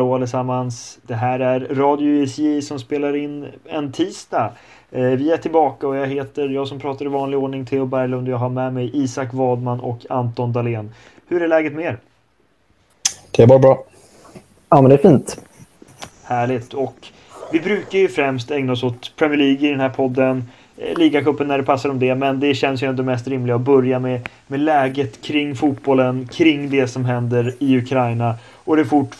Hallå allesammans! Det här är Radio ISJ som spelar in en tisdag. Eh, vi är tillbaka och jag heter, jag som pratar i vanlig ordning, Theo Berglund och jag har med mig Isak Wadman och Anton Dahlén. Hur är läget med er? Det är bara bra. Ja, men det är fint. Härligt. Och vi brukar ju främst ägna oss åt Premier League i den här podden. Eh, ligacupen när det passar om det, men det känns ju ändå mest rimligt att börja med, med läget kring fotbollen, kring det som händer i Ukraina och det, fort,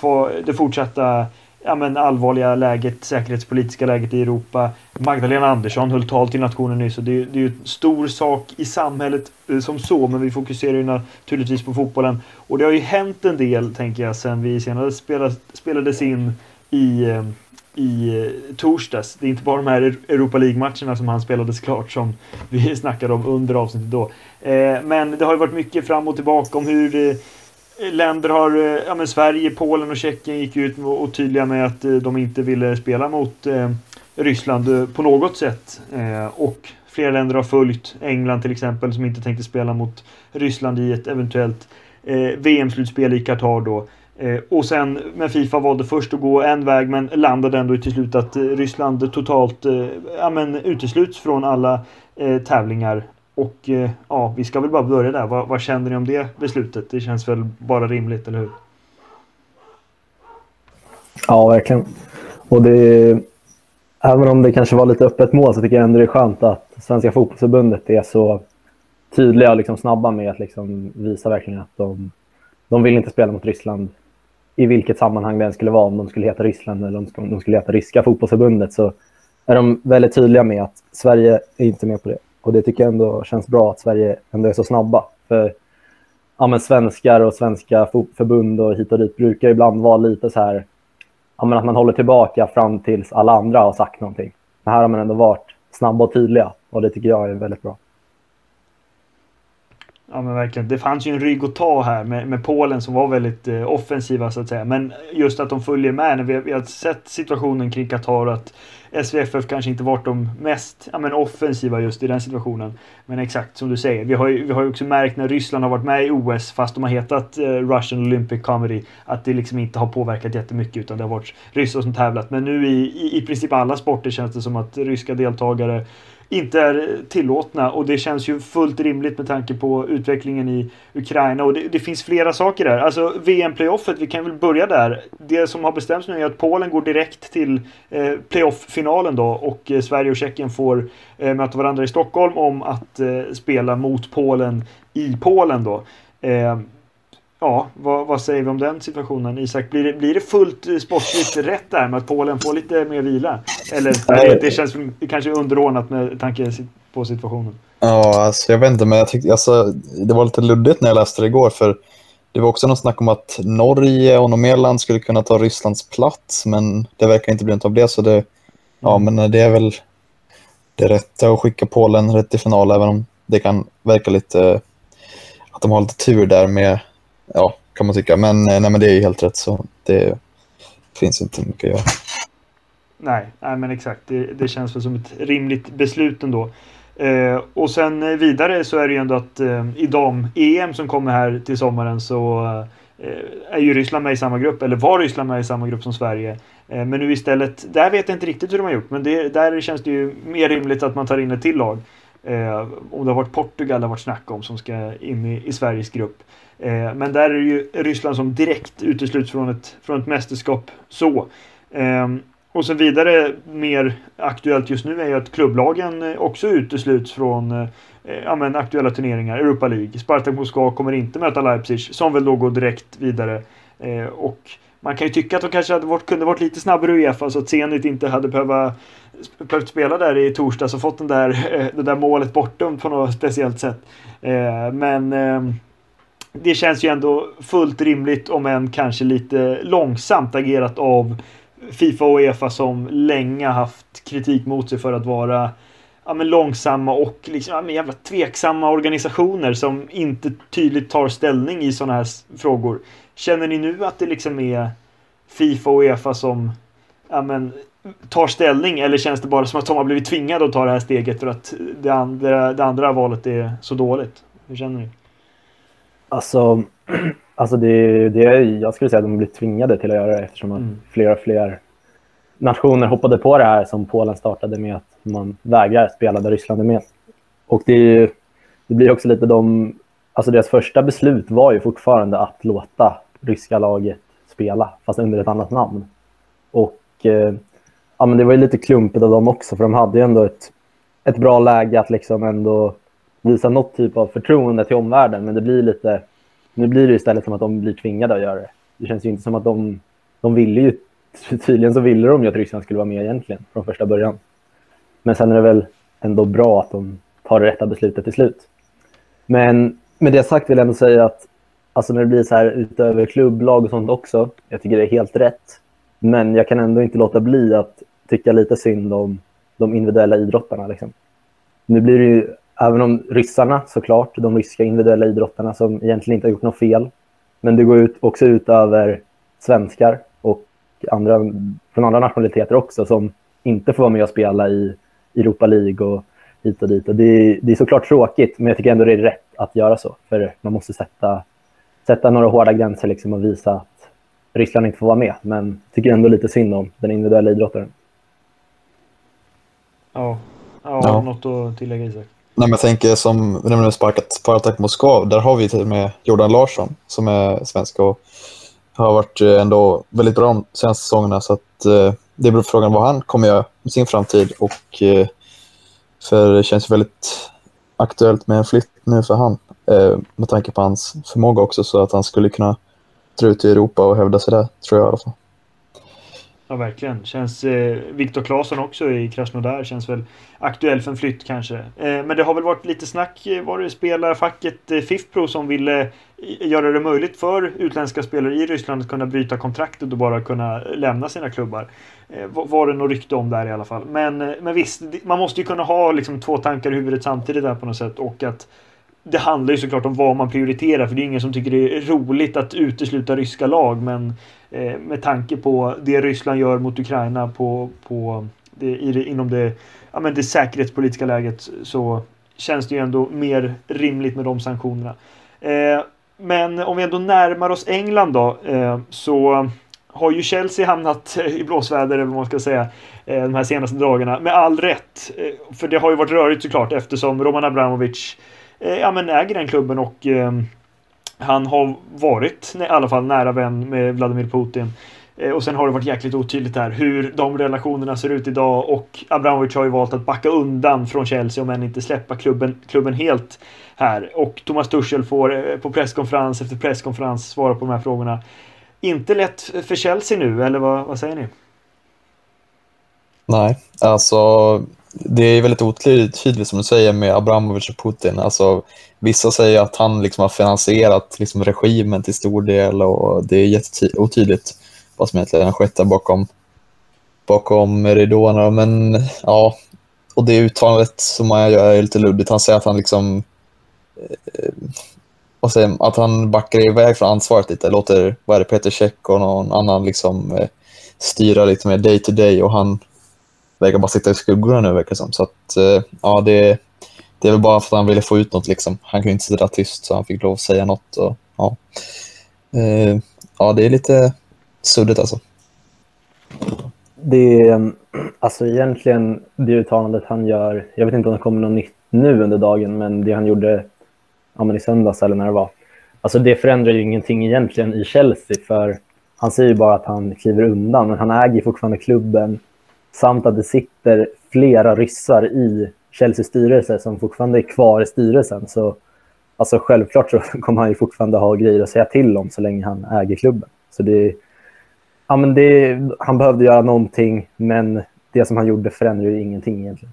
det fortsatta ja, men allvarliga läget, säkerhetspolitiska läget i Europa. Magdalena Andersson höll tal till nationen nyss och det, det är ju en stor sak i samhället eh, som så, men vi fokuserar ju naturligtvis på fotbollen. Och det har ju hänt en del, tänker jag, sen vi senast spelade, spelades in i eh, i torsdags. Det är inte bara de här Europa League-matcherna som han spelade såklart som vi snackade om under avsnittet då. Eh, men det har ju varit mycket fram och tillbaka om hur eh, länder har, eh, ja men Sverige, Polen och Tjeckien gick ut och tydliga med att de inte ville spela mot Ryssland på något sätt. Och flera länder har följt, England till exempel, som inte tänkte spela mot Ryssland i ett eventuellt VM-slutspel i Qatar då. Eh, och sen, men Fifa valde först att gå en väg men landade ändå till slut att eh, Ryssland totalt eh, ja, men utesluts från alla eh, tävlingar. Och eh, ja, vi ska väl bara börja där. Vad, vad känner ni om det beslutet? Det känns väl bara rimligt, eller hur? Ja, verkligen. Och det, även om det kanske var lite öppet mål så tycker jag ändå det är skönt att Svenska fotbollsförbundet är så tydliga och liksom snabba med att liksom visa verkligen att de, de vill inte spela mot Ryssland i vilket sammanhang det än skulle vara, om de skulle heta Ryssland eller om de skulle heta Ryska fotbollsförbundet, så är de väldigt tydliga med att Sverige är inte med på det. Och det tycker jag ändå känns bra att Sverige ändå är så snabba. För ja, men svenskar och svenska förbund och hit och dit brukar ibland vara lite så här, ja, men att man håller tillbaka fram tills alla andra har sagt någonting. Men här har man ändå varit snabba och tydliga och det tycker jag är väldigt bra. Ja men verkligen. Det fanns ju en rygg att ta här med, med Polen som var väldigt eh, offensiva så att säga. Men just att de följer med när vi, vi har sett situationen kring Qatar att SVFF kanske inte varit de mest ja, men offensiva just i den situationen. Men exakt som du säger. Vi har ju, vi har ju också märkt när Ryssland har varit med i OS fast de har hetat eh, Russian Olympic Comedy att det liksom inte har påverkat jättemycket utan det har varit ryssar som tävlat. Men nu i, i, i princip alla sporter känns det som att ryska deltagare inte är tillåtna och det känns ju fullt rimligt med tanke på utvecklingen i Ukraina och det, det finns flera saker där. Alltså VM-playoffet, vi kan väl börja där. Det som har bestämts nu är att Polen går direkt till eh, playoff-finalen då och eh, Sverige och Tjeckien får eh, möta varandra i Stockholm om att eh, spela mot Polen i Polen då. Eh, Eh, Ja, vad, vad, säger vi om den situationen? Isak, blir det, blir det fullt eh, sportsligt rätt där med att Polen får lite mer vila? Eller Nej. det känns kanske underordnat med tanke på situationen? Ja, alltså, jag vet inte, men jag tyckte, alltså, det var lite luddigt när jag läste det igår. För det var också något snack om att Norge och något mer land skulle kunna ta Rysslands plats, men det verkar inte bli något av det. Så det, ja, mm. men det är väl det rätta att skicka Polen rätt i final, även om det kan verka lite att de har lite tur där med ja, kan man tycka. Men, eh, nej, men det är ju helt rätt så det finns inte mycket att göra. Nej, nej men exakt. Det, det känns väl som ett rimligt beslut ändå. Eh, och sen eh, vidare så är det ju ändå att eh, i dam-EM som kommer här till sommaren så eh, är ju Ryssland med i samma grupp, eller var Ryssland med i samma grupp som Sverige. Eh, men nu istället, där vet jag inte riktigt hur de har gjort, men det, där känns det ju mer rimligt att man tar in ett till lag. Eh, om det har varit Portugal det har varit snack om som ska in i, i Sveriges grupp. Eh, men där är det ju Ryssland som direkt utesluts från ett, från ett mästerskap. Så. Eh, och sen vidare, mer aktuellt just nu är ju att klubblagen eh, också utesluts från eh, ja, men aktuella turneringar, Europa League. Spartak Moskva kommer inte möta Leipzig, som väl då går direkt vidare. Eh, och man kan ju tycka att de kanske hade varit, kunde varit lite snabbare i Uefa så att Zenit inte hade behövt, behövt spela där i torsdags och fått den där, det där målet bortdömt på något speciellt sätt. Eh, men ehm, det känns ju ändå fullt rimligt om än kanske lite långsamt agerat av Fifa och Uefa som länge haft kritik mot sig för att vara ja, men långsamma och liksom, ja, men jävla tveksamma organisationer som inte tydligt tar ställning i sådana här frågor. Känner ni nu att det liksom är Fifa och Uefa som ja, men, tar ställning eller känns det bara som att de har blivit tvingade att ta det här steget för att det andra, det andra valet är så dåligt? Hur känner ni? Alltså, Alltså det, det, jag skulle säga att de blir tvingade till att göra det eftersom Mm. fler och fler nationer hoppade på det här som Polen startade med att man vägrar spela där Ryssland är med. Och det, ju- det blir också lite de... Alltså deras första beslut var ju fortfarande att låta ryska laget spela, fast under ett annat namn. Och eh, ja, men det var ju lite klumpigt av dem också, för de hade ju ändå ett, ett bra läge att liksom ändå visa något typ av förtroende till omvärlden. Men det blir lite... Nu blir det istället som att de blir tvingade att göra det. Det känns ju inte som att de... De ville ju... Tydligen så ville de ju att Ryssland skulle vara med egentligen från första början. Men sen är det väl ändå bra att de tar det rätta beslutet till slut. Men med det sagt vill jag ändå säga att alltså när det blir så här utöver klubblag och sånt också, jag tycker det är helt rätt. Men jag kan ändå inte låta bli att tycka lite synd om de individuella idrottarna. Liksom. Nu blir det ju, även om ryssarna såklart, de ryska individuella idrottarna som egentligen inte har gjort något fel, men det går ut, också ut över svenskar och andra, från andra nationaliteter också som inte får vara med och spela i Europa League och hit och dit. Och det, är, det är såklart tråkigt, men jag tycker ändå det är rätt att göra så. För man måste sätta, sätta några hårda gränser liksom och visa att Ryssland inte får vara med. Men jag tycker ändå lite synd om den individuella idrottaren. Ja, ja, Ja. något att tillägga Isak. Nej, men jag tänker som när man sparkat Spartak Moskva, där har vi till och med Jordan Larsson som är svensk och har varit eh, ändå väldigt bra de senaste säsongerna. Så att, eh, det beror på frågan vad han kommer göra med sin framtid. Och, eh, för det känns väldigt aktuellt med en flytt nu för han. Eh, med tanke på hans förmåga också så att han skulle kunna dra ut i Europa och hävda sig där, tror jag i alla fall. Ja, verkligen. Känns eh, Viktor Claesson också i Krasnodar känns väl aktuell för en flytt kanske. Eh, men det har väl varit lite snack, eh, var det spelarfacket eh, Fifpro som ville eh, göra det möjligt för utländska spelare i Ryssland att kunna bryta kontraktet och bara kunna lämna sina klubbar. Eh, var- var det något rykte om där i alla fall. Men, eh, men visst, man måste ju kunna ha liksom två tankar i huvudet samtidigt där på något sätt och att det handlar ju såklart om vad man prioriterar för det är ingen som tycker det är roligt att utesluta ryska lag men eh, med tanke på det Ryssland gör mot Ukraina på, på det, i det, inom det, ja, men det säkerhetspolitiska läget så känns det ju ändå mer rimligt med de sanktionerna. Eh, men om vi ändå närmar oss England då eh, så har ju Chelsea hamnat i blåsväder eller vad man ska säga eh, de här senaste dagarna med all rätt. Eh, för det har ju varit rörigt såklart eftersom Roman Abramovic Eh, ja, men äger den klubben och eh, han har varit i alla fall nära vän med Vladimir Putin. Eh, Och sen har det varit jäkligt otydligt här hur de relationerna ser ut idag och Abramovic har ju valt att backa undan från Chelsea om än inte släppa klubben, klubben helt här. Och Thomas Tuchel får eh, på presskonferens efter presskonferens svara på de här frågorna. Inte lätt för Chelsea nu, eller vad, vad säger ni? Nej, alltså det är väldigt otydligt som du säger med Abramovic och Putin. Alltså, vissa säger att han liksom har finansierat liksom, regimen till stor del och det är jätteotydligt vad som egentligen har skett där bakom, bakom ridåerna. Men ja, och det uttalandet som han gör är lite luddigt. Han säger att han liksom eh, vad att han backar iväg från ansvaret lite. Låter vad är det, Peter Käck och någon annan liksom, eh, styra lite mer day to day och han verkar bara sitta i skuggorna nu verkar det som. Så att, eh, ja, det, det är väl bara för att han ville få ut något liksom. Han kunde inte sitta tyst så han fick lov att säga något. Och, ja. Eh, ja, det är lite suddigt alltså. Det är mm, alltså egentligen det uttalandet han gör. Jag vet inte om det kommer något nytt nu under dagen, men det han gjorde ja, men i söndags eller när det var. Alltså det förändrar ju ingenting egentligen i Chelsea, för han säger ju bara att han kliver undan, men han äger fortfarande klubben samt att det sitter flera ryssar i Chelseas styrelse som fortfarande är kvar i styrelsen. Så alltså självklart så kommer han ju fortfarande ha grejer att säga till om så länge han äger klubben. Så det, ja, men det, han behövde göra någonting, men det som han gjorde förändrar ju ingenting egentligen.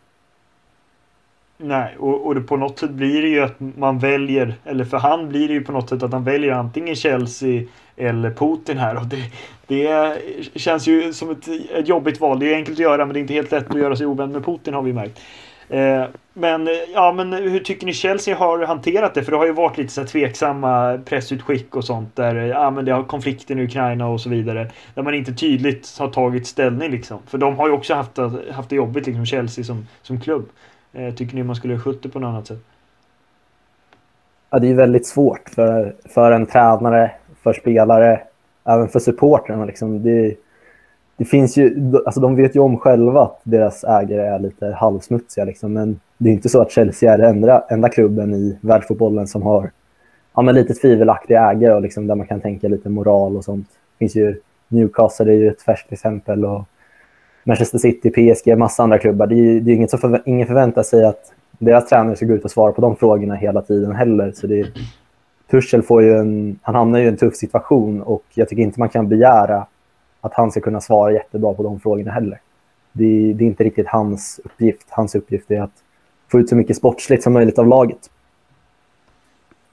Nej, och, och det, på något sätt blir det ju att man väljer, eller för han blir det ju på något sätt att han väljer antingen Chelsea eller Putin här. Och det, det känns ju som ett, ett jobbigt val. Det är enkelt att göra men det är inte helt lätt att göra sig ovän med Putin har vi märkt. Eh, men, ja, men hur tycker ni Chelsea har hanterat det? För det har ju varit lite så här tveksamma pressutskick och sånt där ja, men det har konflikten i Ukraina och så vidare. Där man inte tydligt har tagit ställning liksom. För de har ju också haft, haft det jobbigt liksom Chelsea som, som klubb. Eh, tycker ni man skulle skjuta det på något annat sätt? Ja, det är väldigt svårt för, för en tränare, för spelare, även för supportrarna. Liksom. Det, det finns ju, alltså de vet ju om själva att deras ägare är lite halvsmutsiga. Liksom. Men det är inte så att Chelsea är den enda, enda klubben i världsfotbollen som har ja, men lite tvivelaktiga ägare och liksom, där man kan tänka lite moral och sånt. Det finns ju Newcastle det är ju ett färskt exempel och Manchester City, PSG, massa andra klubbar. Det är, det är inget som förvä ingen förväntar sig att deras tränare ska gå ut och svara på de frågorna hela tiden heller. Så det, Tuchel får ju en, han hamnar ju i en tuff situation och jag tycker inte man kan begära att han ska kunna svara jättebra på de frågorna heller. Det, det är inte riktigt hans uppgift. Hans uppgift är att få ut så mycket sportsligt som möjligt av laget.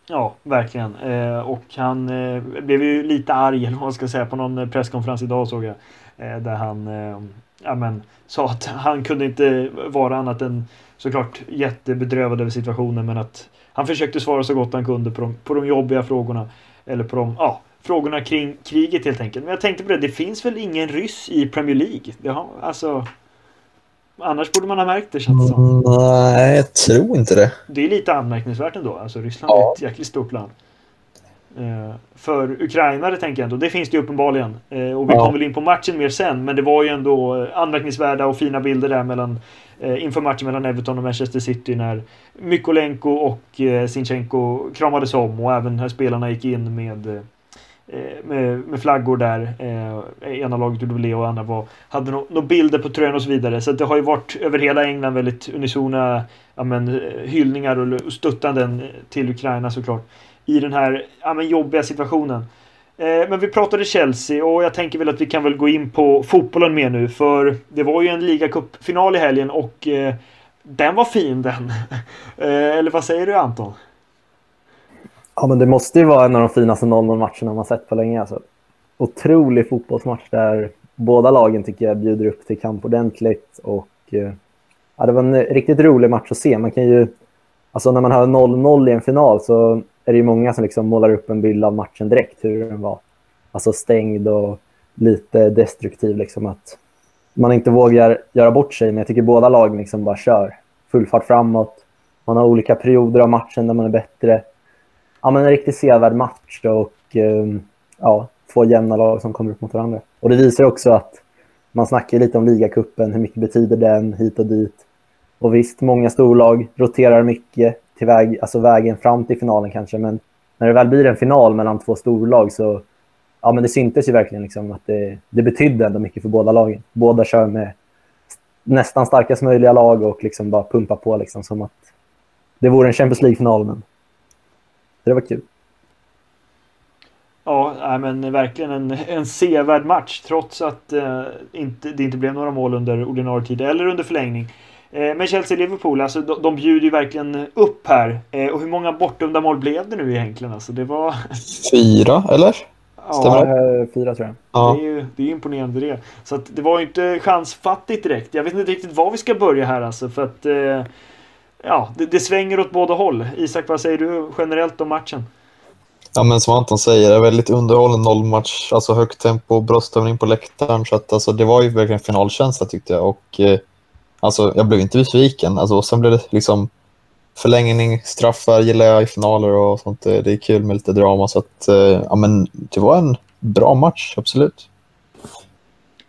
Ja, verkligen. Eh, och han eh, blev ju lite arg, eller vad man ska säga, på någon presskonferens idag såg jag. Eh, där han eh, ja, men, sa att han kunde inte vara annat än såklart jättebedrövad över situationen men att han försökte svara så gott han kunde på de, på de jobbiga frågorna. Eller på de ja, frågorna kring kriget helt enkelt. Men jag tänkte på det, det finns väl ingen ryss i Premier League? Det har, alltså, annars borde man ha märkt det känns det som. Nej, jag tror inte det. Det är lite anmärkningsvärt ändå. Alltså Ryssland ja. är ett jäkligt stort land. Eh, för ukrainare tänker jag ändå, det finns det ju uppenbarligen. Eh, och vi ja. kommer väl in på matchen mer sen, men det var ju ändå anmärkningsvärda och fina bilder där mellan eh, inför matchen mellan Everton och Manchester City när Mykolenko och eh, Sinchenko kramades om och även när spelarna gick in med eh, med, med, flaggor där. Eh, ena laget gjorde det och andra var, hade några no, bilder på tröjan och så vidare. Så det har ju varit över hela England väldigt unisona ja, men, hyllningar och stöttanden till Ukraina såklart. I den här ja, men, jobbiga situationen. Eh, men vi pratade Chelsea och jag tänker väl att vi kan väl gå in på fotbollen mer nu. För det var ju en ligacupfinal i helgen och eh, den var fin den. eh, eller vad säger du Anton? Ja, men det måste ju vara en av de finaste 0-0 matcherna man sett på länge. Alltså. Otrolig fotbollsmatch där båda lagen tycker jag bjuder upp till kamp ordentligt. Och, eh, ja, det var en riktigt rolig match att se. Man kan ju, alltså när man har 0-0 i en final så är det ju många som liksom målar upp en bild av matchen direkt, hur den var. Alltså stängd och lite destruktiv. Liksom, att man inte vågar göra bort sig, men jag tycker båda lagen liksom bara kör full fart framåt. Man har olika perioder av matchen där man är bättre. Ja, men en riktigt sevärd match och ehm, ja, två jämna lag som kommer upp mot varandra. Och det visar också att man snackar lite om ligacupen, hur mycket betyder den hit och dit. Och visst, många storlag roterar mycket till väg, alltså vägen fram till finalen kanske. Men när det väl blir en final mellan två storlag så ja, men det syntes ju verkligen liksom att det, det betydde ändå mycket för båda lagen. Båda kör med nästan starkast möjliga lag och liksom bara pumpa på liksom som att det vore en Champions League-final. Men det var kul. Ja, men verkligen en, en sevärd match trots att eh, inte, det inte blev några mål under ordinarie tid eller under förlängning. Eh, men Chelsea-Liverpool, alltså de, de bjuder ju verkligen upp här. Eh, och hur många bortdömda mål blev det nu egentligen? Alltså, det var... Fyra, eller? Ja, äh, fyra tror jag. Ja. Det är ju det är imponerande det. Så att det var ju inte chansfattigt direkt. Jag vet inte riktigt var vi ska börja här alltså. För att eh, ja, det, det, svänger åt båda håll. Isak, vad säger du generellt om matchen? Ja, men som Anton säger, det är väldigt underhållande nollmatch. Alltså högt tempo, bröstövning på läktaren. Så att, alltså, det var ju verkligen finalkänsla tyckte jag. Och eh, Alltså, jag blev inte besviken. Alltså, sen blev det liksom förlängning, straffar gillar jag i finaler och sånt. Eh, det är kul med lite drama. Så att, eh, ja, men det var en bra match, absolut.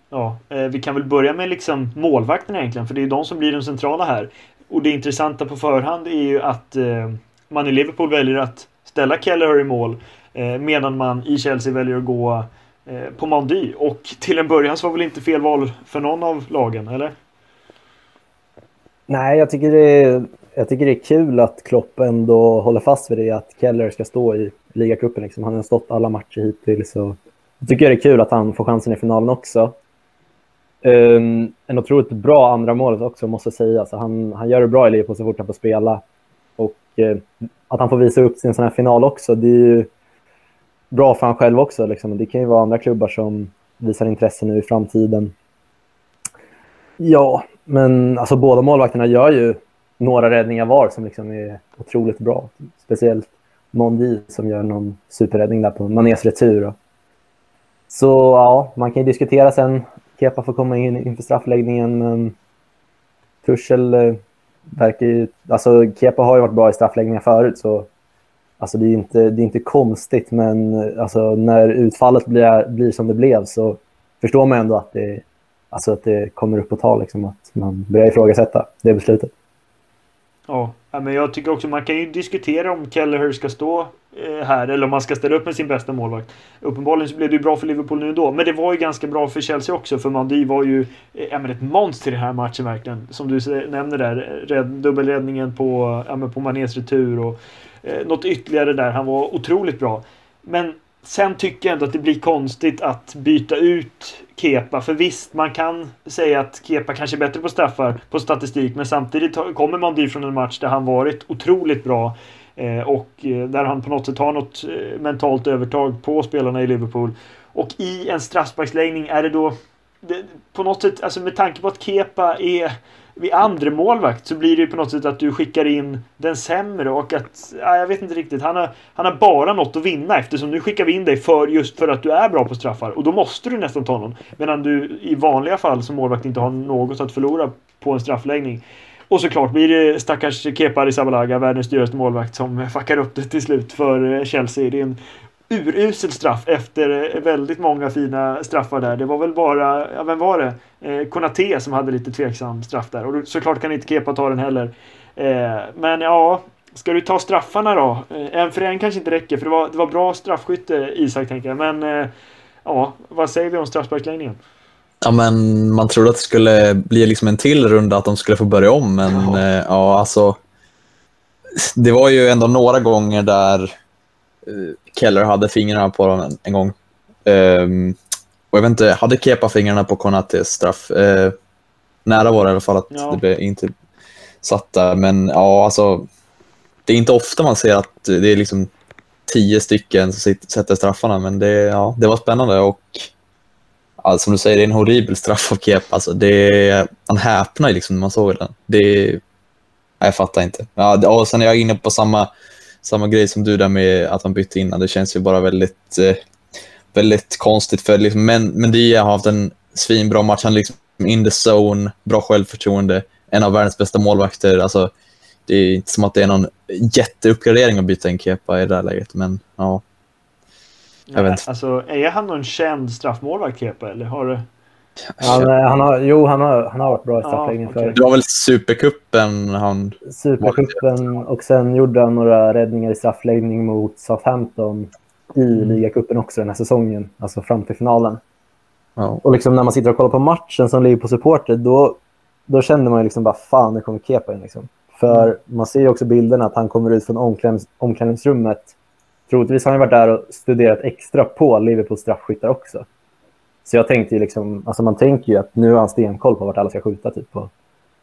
Ja, eh, vi kan väl börja med liksom målvakterna egentligen, för det är de som blir de centrala här. Och det intressanta på förhand är ju att eh, man i Liverpool väljer att ställa Kelleher i mål eh, medan man i Chelsea väljer att gå eh, på Mandy. Och till en början så var väl inte fel val för någon av lagen, eller? Nej, jag tycker, det är, jag tycker det är kul att Klopp ändå håller fast vid det, att Keller ska stå i ligacupen. Liksom. Han har stått alla matcher hittills. Så jag tycker det är kul att han får chansen i finalen också. Um, en otroligt bra andra målet också, måste jag säga. Alltså, han, han gör det bra i Liverpool så fort han får spela. Och uh, att han får visa upp sin sån här final också, det är ju bra för han själv också. Liksom. Det kan ju vara andra klubbar som visar intresse nu i framtiden. Ja, men alltså båda målvakterna gör ju några räddningar var som liksom är otroligt bra. Speciellt Mondi som gör någon superräddning där på Manés retur. Så ja, man kan ju diskutera sen. Kepa får komma in inför straffläggningen, men Tuchel eh, verkar ju... Alltså Kepa har ju varit bra i straffläggningar förut, så alltså det är inte, det är inte konstigt, men eh, alltså, när utfallet blir, blir som det blev så förstår man ändå att det, alltså, att det kommer upp på tal, liksom, att man börjar ifrågasätta det beslutet. Ja, men jag tycker också man kan ju diskutera om Kelleher ska stå eh, här eller om man ska ställa upp med sin bästa målvakt. Uppenbarligen så blev det ju bra för Liverpool nu då, men det var ju ganska bra för Chelsea också för Mandy var ju eh, ja, men ett monster i den här matchen verkligen. Som du nämner där, red, dubbelräddningen på, ja, men på Manés retur och eh, något ytterligare där. Han var otroligt bra. Men Sen tycker jag ändå att det blir konstigt att byta ut Kepa. För visst, man kan säga att Kepa kanske är bättre på straffar på statistik. Men samtidigt kommer man dit från en match där han varit otroligt bra. Eh, och eh, där han på något sätt har något eh, mentalt övertag på spelarna i Liverpool. Och i en straffsparksläggning är det då det, på något sätt, alltså med tanke på att Kepa är vid andra målvakt så blir det ju på något sätt att du skickar in den sämre och att, ja, jag vet inte riktigt, han har, han har bara något att vinna eftersom nu skickar vi in dig för just för att du är bra på straffar och då måste du nästan ta någon. Medan du i vanliga fall som målvakt inte har något att förlora på en straffläggning. Och såklart blir det stackars Kepa Arrizabalaga, världens dyraste målvakt, som fuckar upp det till slut för eh, Chelsea. Det är en urusel straff efter väldigt många fina straffar där. Det var väl bara, ja vem var det? Eh, Konate som hade lite tveksam straff där. Och såklart kan inte Kepa ta den heller. Eh, men ja, ska du ta straffarna då? Eh, en för en kanske inte räcker för det var, det var bra straffskytte Isak tänker jag. Men eh, ja, vad säger vi om straffsparksläggningen? Ja, men man trodde att det skulle bli liksom en till runda, att de skulle få börja om. Men ja, eh, ja alltså. Det var ju ändå några gånger där Eh, Keller hade fingrarna på dem en, en gång. Um, och jag vet inte, hade Kepa fingrarna på Konates straff? Uh, nära var det i alla fall att ja. det blev inte satt där. Men ja, alltså. Det är inte ofta man ser att det är liksom tio stycken som sätter straffarna, men det, ja, det var spännande och alltså, som du säger, det är en horribel straff av Kepa. Alltså, det, man häpnar liksom när man såg den. Det, jag fattar inte. Ja, och sen är jag inne på samma samma grej som du där med att han bytte innan. Det känns ju bara väldigt, eh, väldigt konstigt. för liksom, men, Mendy har haft en svinbra match. Han är liksom in the zone, bra självförtroende, en av världens bästa målvakter. Alltså, det är inte som att det är någon jätteuppgradering att byta in Kepa i det här läget, men ja. Jag vet. Alltså, är han någon känd straffmålvakt, Kepa, eller har du... Han, han har, jo, han har, han har varit bra i straffläggning ja, okay. Det var väl Supercupen han... Supercupen och sen gjorde han några räddningar i straffläggning mot Southampton i mm. ligacupen också den här säsongen, alltså fram till finalen. Ja. Och liksom när man sitter och kollar på matchen som ligger på supporter, då, då kände man ju liksom bara fan, nu kommer Kepa in. Liksom. För mm. man ser ju också bilderna att han kommer ut från omklädnings, omklädningsrummet. Troligtvis har han varit där och studerat extra på Liverpools straffskyttar också. Så jag tänkte ju liksom, alltså man tänker ju att nu har han stenkoll på vart alla ska skjuta typ och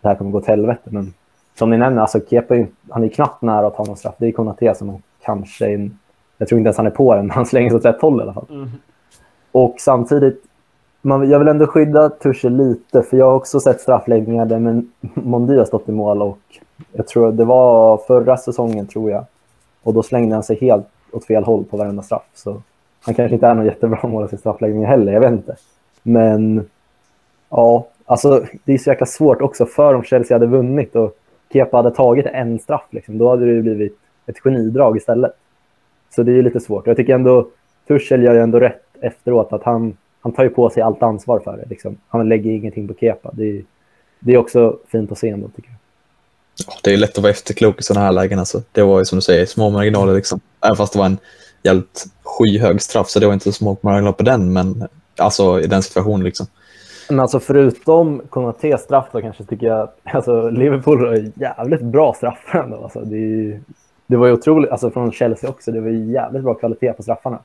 det här kommer gå till helvete. Men som ni nämner, alltså Kepa är, han är knappt nära att ta någon straff. Det är Konaté som han kanske, är, jag tror inte ens han är på den, men han slänger sig åt rätt håll i alla fall. Mm. Och samtidigt, man, jag vill ändå skydda Tuchel lite, för jag har också sett straffläggningar där Mondi har stått i mål och jag tror det var förra säsongen tror jag. Och då slängde han sig helt åt fel håll på varenda straff. Så han kanske inte är någon jättebra målvakt i straffläggning heller, jag vet inte. Men ja, alltså det är så jäkla svårt också för om Chelsea hade vunnit och Kepa hade tagit en straff, liksom, då hade det blivit ett genidrag istället. Så det är lite svårt. Jag tycker ändå Tuchel gör ju ändå rätt efteråt att han, han tar ju på sig allt ansvar för det. Liksom. Han lägger ingenting på Kepa. Det är, det är också fint att se ändå, tycker jag. Det är lätt att vara efterklok i sådana här lägen. Alltså. Det var ju som du säger, små marginaler. Liksom. Även fast det var en jävligt skyhög straff, så det var inte så många marginaler på den, men alltså i den situationen liksom. Men alltså förutom Konatés straff då kanske tycker jag alltså Liverpool har jävligt bra straffar ändå. Alltså, det, det var ju otroligt, alltså från Chelsea också, det var jävligt bra kvalitet på straffarna.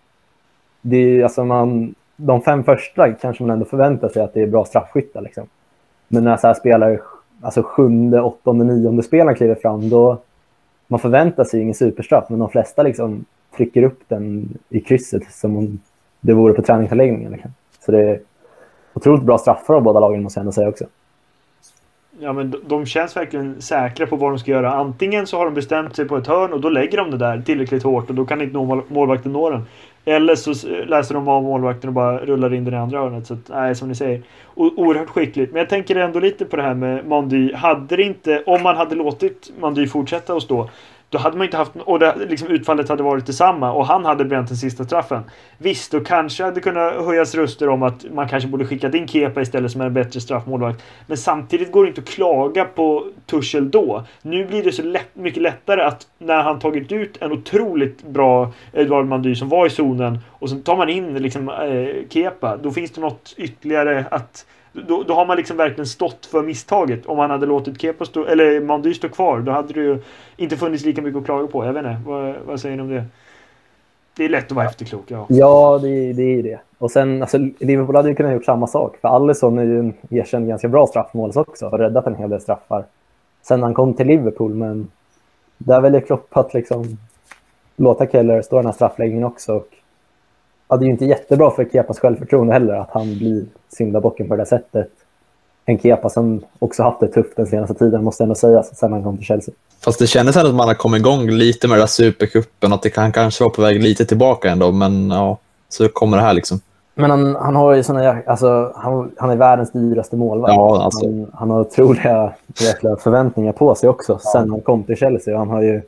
Det, alltså man, de fem första kanske man ändå förväntar sig att det är bra straffskyttar. Liksom. Men när så här spelare, alltså sjunde, åttonde, nionde spelaren kliver fram, då man förväntar sig ingen superstraff, men de flesta liksom trycker upp den i krysset som om det vore på träningsanläggningen. Liksom. Så det är otroligt bra straffar av båda lagen måste jag ändå säga också. Ja, men de känns verkligen säkra på vad de ska göra. Antingen så har de bestämt sig på ett hörn och då lägger de det där tillräckligt hårt och då kan inte målvakten nå den. Eller så läser de av målvakten och bara rullar in den i andra hörnet. Så att, nej, som ni säger. O oerhört skickligt. Men jag tänker ändå lite på det här med Mandy. Hade det inte, om man hade låtit Mandy fortsätta att stå då hade man inte haft... Och det, liksom, utfallet hade varit detsamma och han hade bränt den sista straffen. Visst, då kanske hade kunnat höjas röster om att man kanske borde skickat in Kepa istället som är en bättre straffmålvakt. Men samtidigt går det inte att klaga på Tuchel då. Nu blir det så lätt, mycket lättare att när han tagit ut en otroligt bra Edouard Mandy som var i zonen och sen tar man in liksom eh, Kepa. Då finns det något ytterligare att då, då har man liksom verkligen stått för misstaget. Om man hade låtit Kepa stå, eller Mandy stå kvar, då hade det ju inte funnits lika mycket att klaga på. Jag vet inte, vad, vad säger ni om det? Det är lätt att vara efterklok, ja. Ja, det, det är det. Och sen, alltså, Liverpool hade ju kunnat gjort samma sak. För Alisson är ju en erkänd ganska bra straffmålis också och räddat en hel del straffar. Sen han kom till Liverpool, men där väljer Klopp att liksom låta Keller stå den här straffläggningen också. Och ja, det är ju inte jättebra för Kepas självförtroende heller att han blir syndabocken på det där sättet. En Kepa som också haft det tufft den senaste tiden, måste ändå sägas, sen han kom till Chelsea. Fast det kändes ändå att man har kommit igång lite med den där supercupen, att det kan kanske vara på väg lite tillbaka ändå, men ja, så kommer det här liksom. Men han, han har ju såna, alltså, han, han är världens dyraste målvakt. Ja, alltså. han, han har otroliga jäkla förväntningar på sig också ja. sen han kom till Chelsea. Han har ju,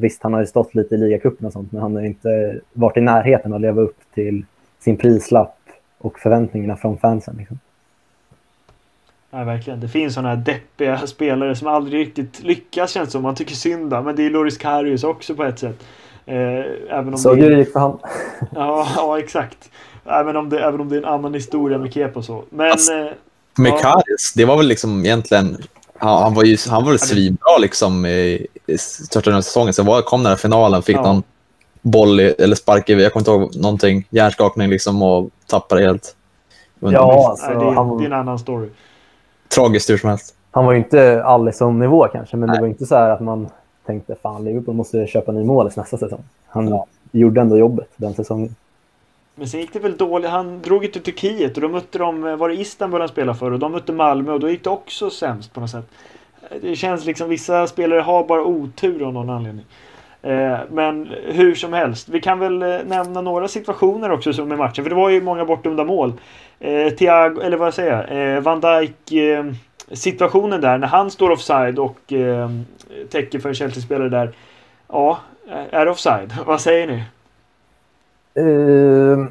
visst, han har ju stått lite i ligacupen och sånt, men han har inte varit i närheten att leva upp till sin prislapp och förväntningarna från fansen. Liksom. Ja, verkligen. Det finns sådana här deppiga spelare som aldrig riktigt lyckas känns som. Man tycker synd Men det är Loris Karius också på ett sätt. Eh, även om så det gick för han. ja, ja, exakt. Även om, det, även om det är en annan historia med Kepa och så. Men... Alltså, eh, med ja. Karius, det var väl liksom egentligen... Han, han var ju han var svinbra liksom i, i största av säsongen. Sen var, kom den här finalen, fick ja. någon boll i, eller spark i, jag kommer inte ihåg någonting, hjärnskakning liksom och tappade helt. Ja, alltså, Nej, det, är, han, det är en annan story tragiskt hur som helst. Han var ju inte Alisson-nivå kanske, men Nej. det var inte så här att man tänkte fan Liverpool måste köpa ny målis nästa säsong. Han ja. gjorde ändå jobbet den säsongen. Men sen gick det väl dåligt. Han drog ju till Turkiet och då mötte de, var det Istanbul han spelade för och de mötte Malmö och då gick det också sämst på något sätt. Det känns liksom, vissa spelare har bara otur av någon anledning. Eh, men hur som helst, vi kan väl eh, nämna några situationer också som i matchen, för det var ju många bortdömda mål. Eh, Thiago, eller vad säger jag, eh, Van Dijk eh, situationen där när han står offside och eh, täcker för en Chelsea-spelare där. Ja, är det offside? Vad säger ni? Uh,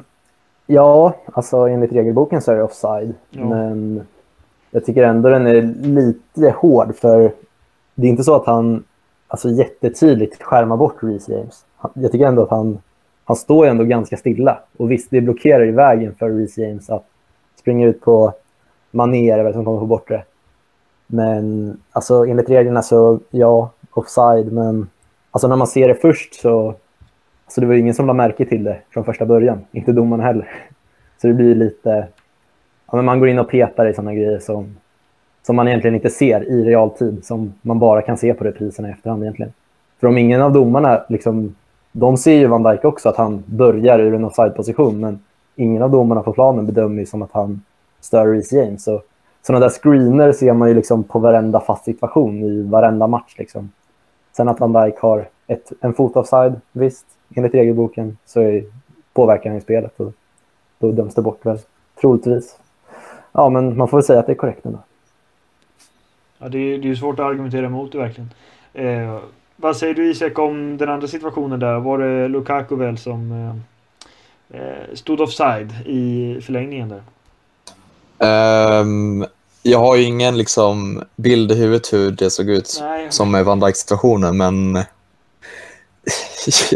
ja, alltså enligt regelboken så är det offside. Ja. Men jag tycker ändå den är lite hård för det är inte så att han alltså, jättetydligt skärmar bort Reece James. Jag tycker ändå att han, han står ändå ganska stilla. Och visst, det blockerar i vägen för Reece James att springa ut på manér eller som kommer få bort det. Men alltså, enligt reglerna så, ja, offside. Men alltså, när man ser det först så alltså, det var ingen som lade märke till det från första början. Inte domarna heller. Så det blir lite... Ja, men man går in och petar i sådana grejer som, som man egentligen inte ser i realtid. Som man bara kan se på repriserna i efterhand egentligen. För om ingen av domarna, liksom, de ser ju Van Dijk också att han börjar ur en offside-position. Men ingen av domarna på planen bedömer ju som att han stör Reece James. Så, sådana där screener ser man ju liksom på varenda fast situation i varenda match. Liksom. Sen att Van Dijk har ett, en fot offside, visst, enligt regelboken så är, påverkar han i spelet och då döms det bort väl, troligtvis. Ja, men man får väl säga att det är korrekt ändå. Ja, det är, är svårt att argumentera emot det verkligen. Eh, vad säger du Isak om den andra situationen där? Var det Lukaku väl som eh, eh, stod offside i förlängningen där? Um, jag har ju ingen liksom, bild i huvudet hur det såg ut Nej. som med Van Dijk-situationen, men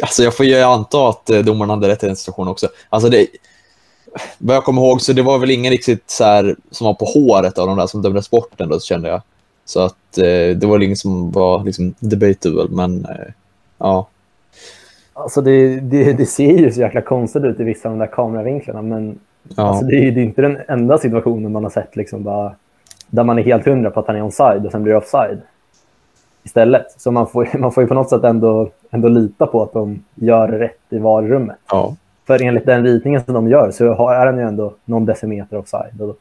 alltså jag får ju anta att eh, domaren hade rätt i den situationen också. Alltså det, vad jag kommer ihåg så det var väl ingen riktigt så här, som var på håret av de där som dömdes bort ändå, kände jag. Så att eh, det var väl ingen som var liksom debatable, men eh, ja. Alltså det, det, det, ser ju så jäkla konstigt ut i vissa av de där kameravinklarna, men ja. alltså det, är, det är inte den enda situationen man har sett liksom bara, där man är helt hundra på att han är onside och sen blir det offside istället. Så man får, man får ju på något sätt ändå, ändå lita på att de gör rätt i varummet. Ja. För enligt den ritningen som de gör så är han ju ändå någon decimeter offside. Och,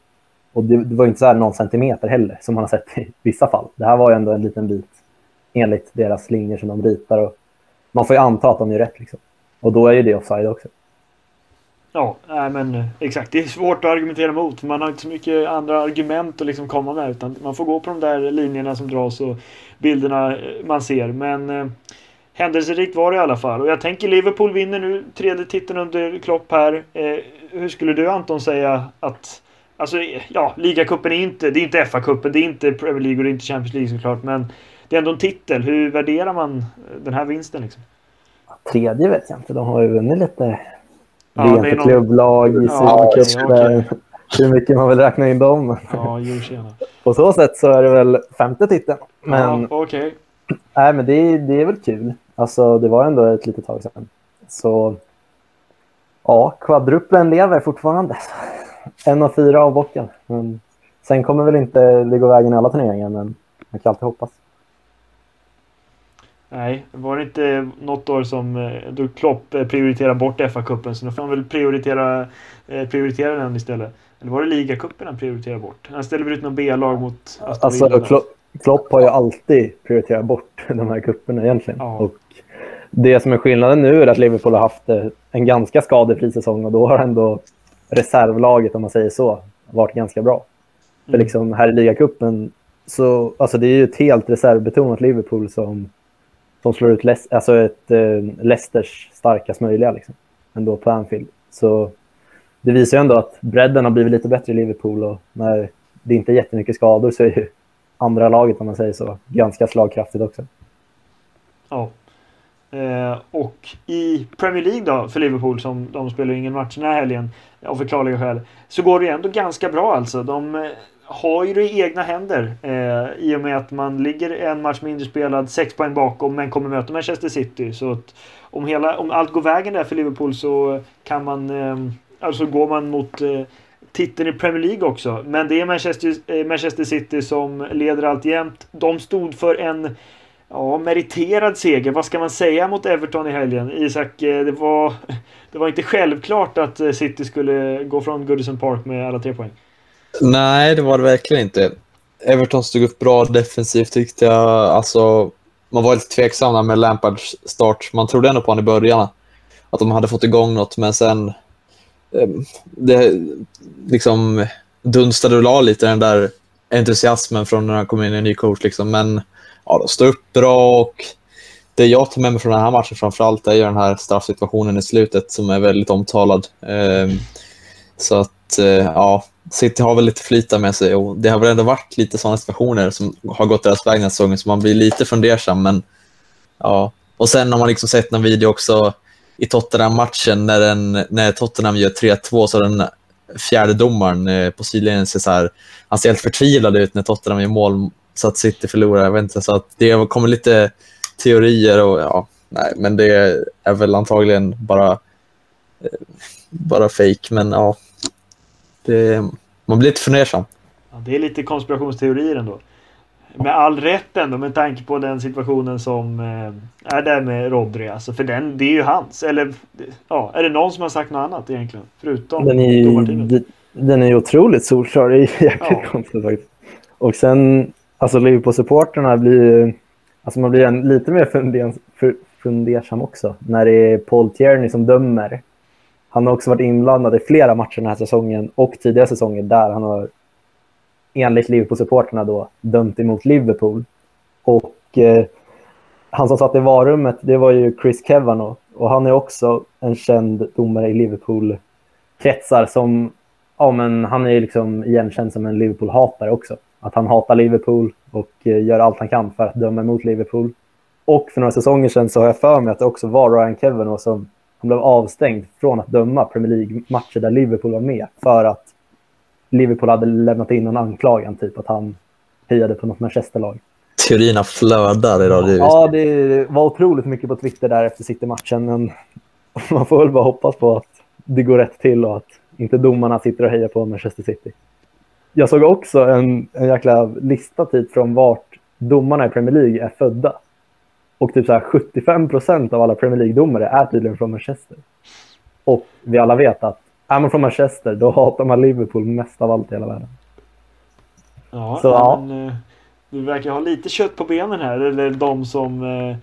och det, det, var inte så här någon centimeter heller som man har sett i vissa fall. Det här var ju ändå en liten bit enligt deras linjer som de ritar. Och man får ju anta att de gör rätt. Liksom. Och då är ju det offside också. Ja, men eh, exakt. Det är svårt att argumentera mot. Man har inte så mycket andra argument att liksom komma med. Utan man får gå på de där linjerna som dras och bilderna eh, man ser. Men eh, Händelserikt var det i alla fall. Och jag tänker Liverpool vinner nu tredje titeln under Klopp här. Eh, hur skulle du Anton säga att Alltså, ja, ligacupen är inte, det är inte FA-cupen, det är inte Premier League och det är inte Champions League såklart. Men det är ändå en titel. Hur värderar man den här vinsten? Liksom? Tredje vet jag inte. De har ju vunnit lite Ja, det är någon- klubblag, i Ja, okej. Hur mycket man vill räkna in dem. Ja. På så sätt så är det väl femte titeln. Men, Ja, okej. Nej, men det, är- det är väl kul. Alltså, det var ändå ett litet tag sedan. Så ja, kvadruplen lever fortfarande. En av fyra av bocken. Men sen kommer väl inte det gå vägen i alla turneringar, men man kan alltid hoppas. Nej, var det inte något år som eh, då Klopp eh, prioriterade bort FA-cupen så nu får han väl prioritera, eh, prioritera den istället. Eller var det ligacupen han prioriterade bort? Han ställde väl ut något B-lag mot Aston Alltså, där. Klopp, Klopp har ju alltid prioriterat bort de här kupperna egentligen. Ja. Och det som är skillnaden nu är att Liverpool har haft eh, en ganska skadefri säsong och då har ändå reservlaget, om man säger så, varit ganska bra. För Mm. liksom här i ligacupen så alltså det är ju ett helt reservbetonat Liverpool som, som slår ut Les, alltså ett eh, Leicesters starkast möjliga liksom, ändå på Anfield. Så det visar ju ändå att bredden har blivit lite bättre i Liverpool och när det inte är jättemycket skador så är ju andra laget, om man säger så, ganska slagkraftigt också. Ja. Eh, och i Premier League då för Liverpool som de spelar ingen match den här helgen av förklarliga skäl. Så går det ju ändå ganska bra alltså. De eh, har ju det i egna händer eh, i och med att man ligger en match mindre spelad, sex poäng bakom men kommer möta Manchester City. Så att om, hela, om allt går vägen där för Liverpool så kan man eh, alltså går man mot eh, titeln i Premier League också. Men det är Manchester, eh, Manchester City som leder alltjämt. De stod för en Ja, meriterad seger. Vad ska man säga mot Everton i helgen? Isak, eh, det var, det var inte självklart att eh, City skulle gå från Goodison Park med alla tre poäng. Nej, det var det verkligen inte. Everton stod upp bra defensivt tyckte jag. Alltså, man var lite tveksam där med Lampards start. Man trodde ändå på honom i början, att de hade fått igång något, men sen Ehm, det liksom dunstade och la lite den där entusiasmen från när han kom in i en ny coach. Liksom. Men ja, de står upp bra och det jag tar med mig från den här matchen framförallt är ju den här straffsituationen i slutet som är väldigt omtalad. Ehm, så att, eh, ja, City har väl lite flyta med sig och det har väl ändå varit lite sådana situationer som har gått deras väg den här säsongen så man blir lite fundersam. Men, ja. Och sen har man liksom sett någon video också i Tottenham-matchen när, den, när Tottenham gör 3-2 så den fjärde domaren eh, på sidlinjen ser så här, han ser helt förtvivlad ut när Tottenham gör mål så att City förlorar. Jag vet inte, så att det kommer lite teorier och ja, nej, men det är väl antagligen bara, eh, bara fake men ja. Det, man blir lite fundersam. Ja, det är lite konspirationsteorier ändå. Med all rätt ändå med tanke på den situationen som eh, är där med Rodri. Alltså för den, det är ju hans. Eller ja, är det någon som har sagt något annat egentligen? Förutom Den är domarteamet? den är ju otroligt solklar. Det är jäkligt Ja. konstigt faktiskt. Och sen, alltså Liverpool-supporterna blir Alltså man blir en, lite mer fundersam också när det är Paul Tierney som dömer. Han har också varit inblandad i flera matcher den här säsongen och tidigare säsonger där han har enligt Liverpool-supporterna då dömt emot Liverpool. Och eh, han som satt i varummet, det var ju Chris Kevano. Och han är också en känd domare i Liverpool-kretsar som, ja men han är ju liksom igenkänd som en Liverpool-hatare också. Att han hatar Liverpool och eh, gör allt han kan för att döma emot Liverpool. Och för några säsonger sedan så har jag för mig att det också var Ryan Kevano som han blev avstängd från att döma Premier League-matcher där Liverpool var med för att Liverpool hade lämnat in en anklagan, typ att han hejade på något Manchester-lag. Teorierna flödar idag. Det Ja, det var otroligt mycket på Twitter där efter City-matchen, men man får väl bara hoppas på att det går rätt till och att inte domarna sitter och hejar på Manchester City. Jag såg också en, en jäkla lista typ från vart domarna i Premier League är födda. Och typ så här 75 procent av alla Premier League-domare är tydligen från Manchester. Och vi alla vet att är man från Manchester, då hatar man Liverpool mest av allt i hela världen. Ja, Så, ja. men, eh, du verkar ha lite kött på benen här. Eller de som eh,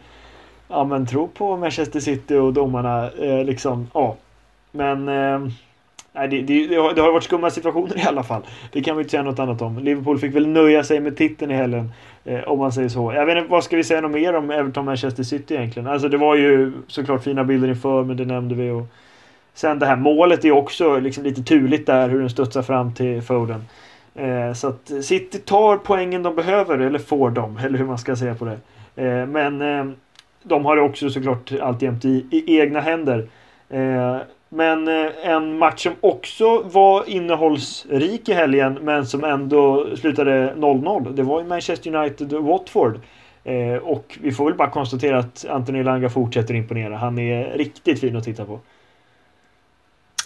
ja, men tror på Manchester City och domarna. Eh, liksom, ja. Men eh, nej, det, det, det, har, det har varit skumma situationer i alla fall. Det kan vi inte säga något annat om. Liverpool fick väl nöja sig med titeln i helgen. Eh, om man säger så. Jag vet inte, vad ska vi säga något mer om Everton Manchester City egentligen? Alltså det var ju såklart fina bilder inför, men det nämnde vi. Och sen det här målet är också liksom lite turligt där, hur den studsar fram till Foden. Eh, så att City tar poängen de behöver, eller får dem, eller hur man ska säga på det. Eh, men eh, de har det också såklart alltjämt i, i egna händer. Eh, men eh, en match som också var innehållsrik i helgen men som ändå slutade 0-0. Det var ju Manchester United-Watford. Eh, och vi får väl bara konstatera att Anthony Langa fortsätter imponera. Han är riktigt fin att titta på.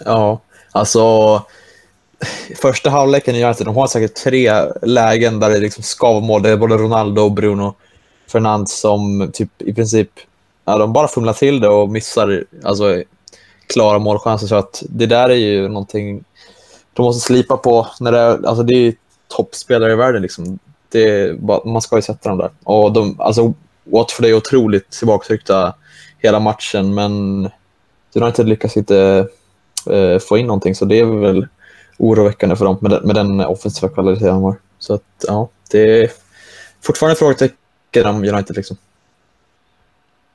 Ja, alltså första halvleken i United, de har säkert tre lägen där det liksom ska vara mål. Det är både Ronaldo och Bruno Fernandes som typ i princip ja, de bara fumlar till det och missar alltså, klara målchanser. Så att det där är ju någonting de måste slipa på. När det, är, alltså, det är toppspelare i världen. Liksom. Det bara, man ska ju sätta dem där. Och de, alltså, Watford är otroligt tillbakatryckta hela matchen, men United lyckas inte Eh, få in någonting, så det är väl oroväckande för dem med den, med den offensiva kvaliteten de har. Så att, ja, det är fortfarande frågetecken om United. Liksom.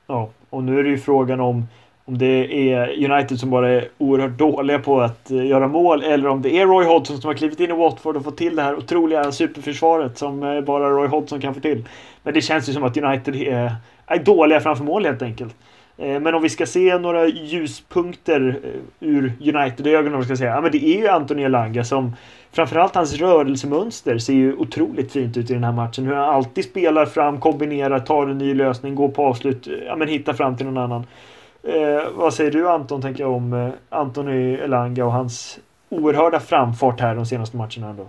Ja, och nu är det ju frågan om om det är United som bara är oerhört dåliga på att eh, göra mål eller om det är Roy Hodgson som har klivit in i Watford och fått till det här otroliga superförsvaret som eh, bara Roy Hodgson kan få till. Men det känns ju som att United är, är dåliga framför mål helt enkelt. Eh, men om vi ska se några ljuspunkter eh, ur United-ögonen, ska säga, ja, men det är ju Anthony Elanga som framförallt hans rörelsemönster ser ju otroligt fint ut i den här matchen. Hur han alltid spelar fram, kombinerar, tar en ny lösning, går på avslut, eh, ja men hittar fram till någon annan. Eh, vad säger du Anton, tänker jag, om eh, Anthony Elanga och hans oerhörda framfart här de senaste matcherna ändå?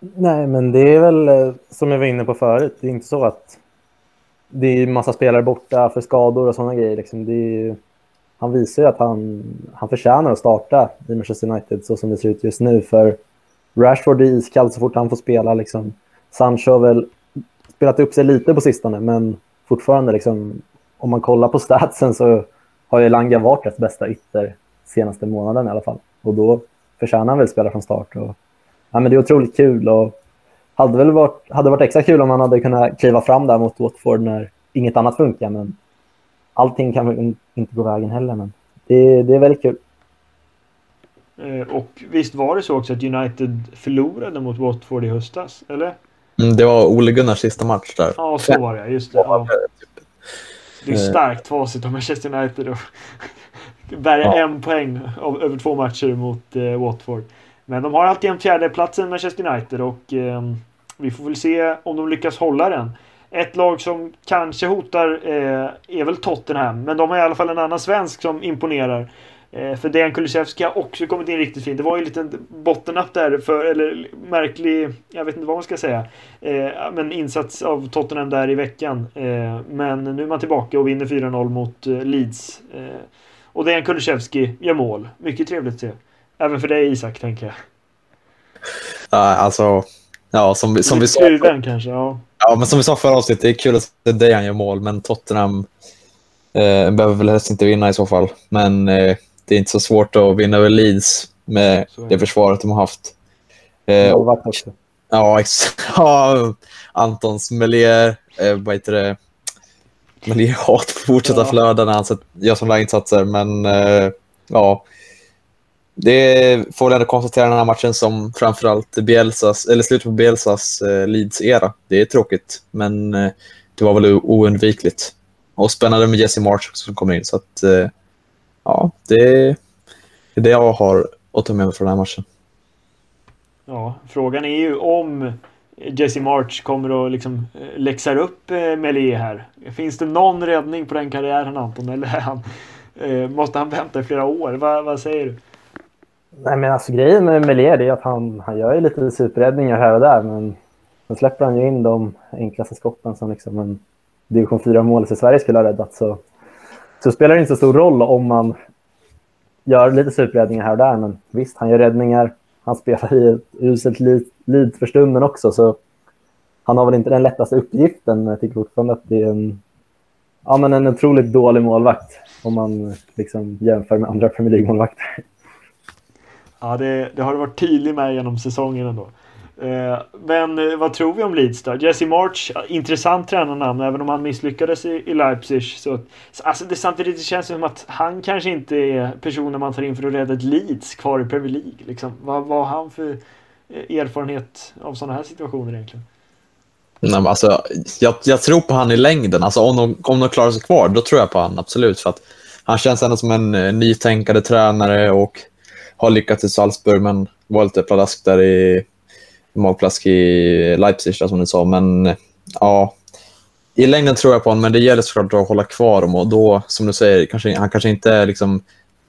Nej, men det är väl som jag var inne på förut. Det är inte så att det är massa spelare borta för skador och sådana grejer. Liksom. Är, han visar ju att han, han förtjänar att starta i Manchester United så som det ser ut just nu. För Rashford är iskall så fort han får spela. Liksom. Sancho har väl spelat upp sig lite på sistone, men fortfarande liksom, om man kollar på statsen så har ju Langa varit rätt bästa ytter senaste månaden i alla fall. Och då förtjänar han väl spela från start. Och, ja, men det är otroligt kul och hade väl varit, hade varit extra kul om han hade kunnat kliva fram där mot Watford när inget annat funkar. Men allting kan väl inte gå vägen heller. Men det, det är väldigt kul. Eh, och visst var det så också att United förlorade mot Watford i höstas, eller? Mm, det var Ole Gunnars sista match där. Ja, så var det. Just det. Ja. Det är eh. starkt facit av Manchester United och bärga ja. en poäng av, över två matcher mot eh, Watford. Men de har alltjämt fjärdeplatsen Manchester United och eh, vi får väl se om de lyckas hålla den. Ett lag som kanske hotar eh, är väl Tottenham, men de har i alla fall en annan svensk som imponerar. Eh, för Dejan Kulusevski har också kommit in riktigt fint. Det var ju en liten bottennapp där, för, eller märklig, jag vet inte vad man ska säga. Eh, men insats av Tottenham där i veckan. Eh, men nu är man tillbaka och vinner 4-0 mot eh, Leeds. Eh, och Dejan Kulusevski gör mål. Mycket trevligt att se. Även för dig Isak, tänker jag. Ja, alltså... Ja, som, som vi sa... Kluven kanske, ja. Ja, men som vi sa förra avsnittet, det är kul att se Dejan gör mål, men Tottenham eh, behöver väl helst inte vinna i så fall. Men eh, det är inte så svårt att vinna över Leeds med det försvaret de har haft. Eh, också. Ja, ja, Antons Melier, eh, vad heter det? Melier hat fortsätta ja. flöda när han gör sådana insatser, men eh, ja. Det får väl ändå konstatera den här matchen som framförallt Bielsas, eller slutet på Bielsas eh, Leeds-era. Det är tråkigt, men eh, det var väl oundvikligt. Och spännande med Jesse March också som kommer in, så att eh, ja, det är det jag har att ta med mig från den här matchen. Ja, frågan är ju om Jesse March kommer att liksom eh, läxar upp eh, Melie här. Finns det någon räddning på den karriären Anton? Eller han, eh, måste han vänta i flera år? Va, vad säger du? Nej, men alltså, grejen med Melier är att han, han gör ju lite superräddningar här och där. Men sen släpper han ju in de enklaste skotten som liksom en division 4-mål i Sverige skulle ha räddat. Så så spelar det inte så stor roll om man gör lite superräddningar här och där. Men visst, han gör räddningar. Han spelar i ett uselt lid för stunden också. Så han har väl inte den lättaste uppgiften. Jag tycker fortfarande att det är en, ja, men en otroligt dålig målvakt om man liksom jämför med andra Premier League-målvakter. Ja, det, det har varit tydlig med genom säsongen ändå. Eh, men eh, vad tror vi om Leeds då? Jesse March, intressant tränarnamn även om han misslyckades i, i Leipzig. Så, alltså det, samtidigt det känns det som att han kanske inte är personen man tar in för att rädda ett Leeds kvar i Premier League. Liksom. Vad, vad har han för eh, erfarenhet av sådana här situationer egentligen? Nej, men alltså, jag, jag, tror på han i längden. Alltså, om, de, om de klarar sig kvar, då tror jag på han absolut. För att han känns ändå som en eh, nytänkande tränare och har lyckats i Salzburg, men var lite pladask där i magplask i Leipzig, som du sa. Men ja, i längden tror jag på honom, men det gäller såklart att hålla kvar dem. Och då, som du säger, kanske, han kanske inte är liksom,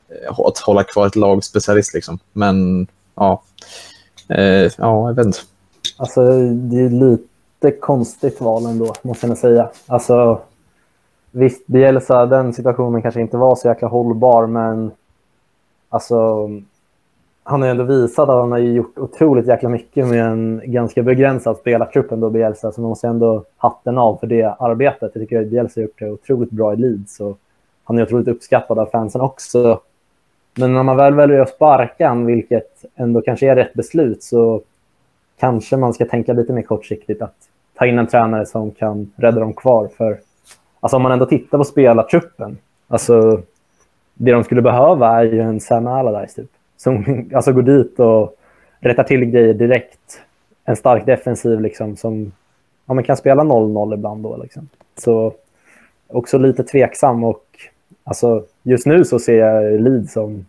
eh, att hålla kvar ett lag specialist. Liksom. Men ja, eh, ja, jag vet inte. Alltså, det är lite konstigt val ändå, måste jag säga. Alltså, visst, Bielsa, den situationen kanske inte var så jäkla hållbar, men alltså, han har ju ändå visat att han har gjort otroligt jäkla mycket med en ganska begränsad spelartrupp ändå, Bielsa, så man måste ändå hatten av för det arbetet. Jag tycker att Bielsa har gjort det otroligt bra i Leeds och han är otroligt uppskattad av fansen också. Men när man väl väljer att sparka han, vilket ändå kanske är rätt beslut, så kanske man ska tänka lite mer kortsiktigt att ta in en tränare som kan rädda dem kvar. För alltså om man ändå tittar på spelartruppen, alltså det de skulle behöva är ju en Sam Allardyce typ som alltså går dit och rättar till grejer direkt. En stark defensiv liksom, som ja, man kan spela 0-0 ibland. Då, liksom. Så också lite tveksam och alltså, just nu så ser jag Leeds som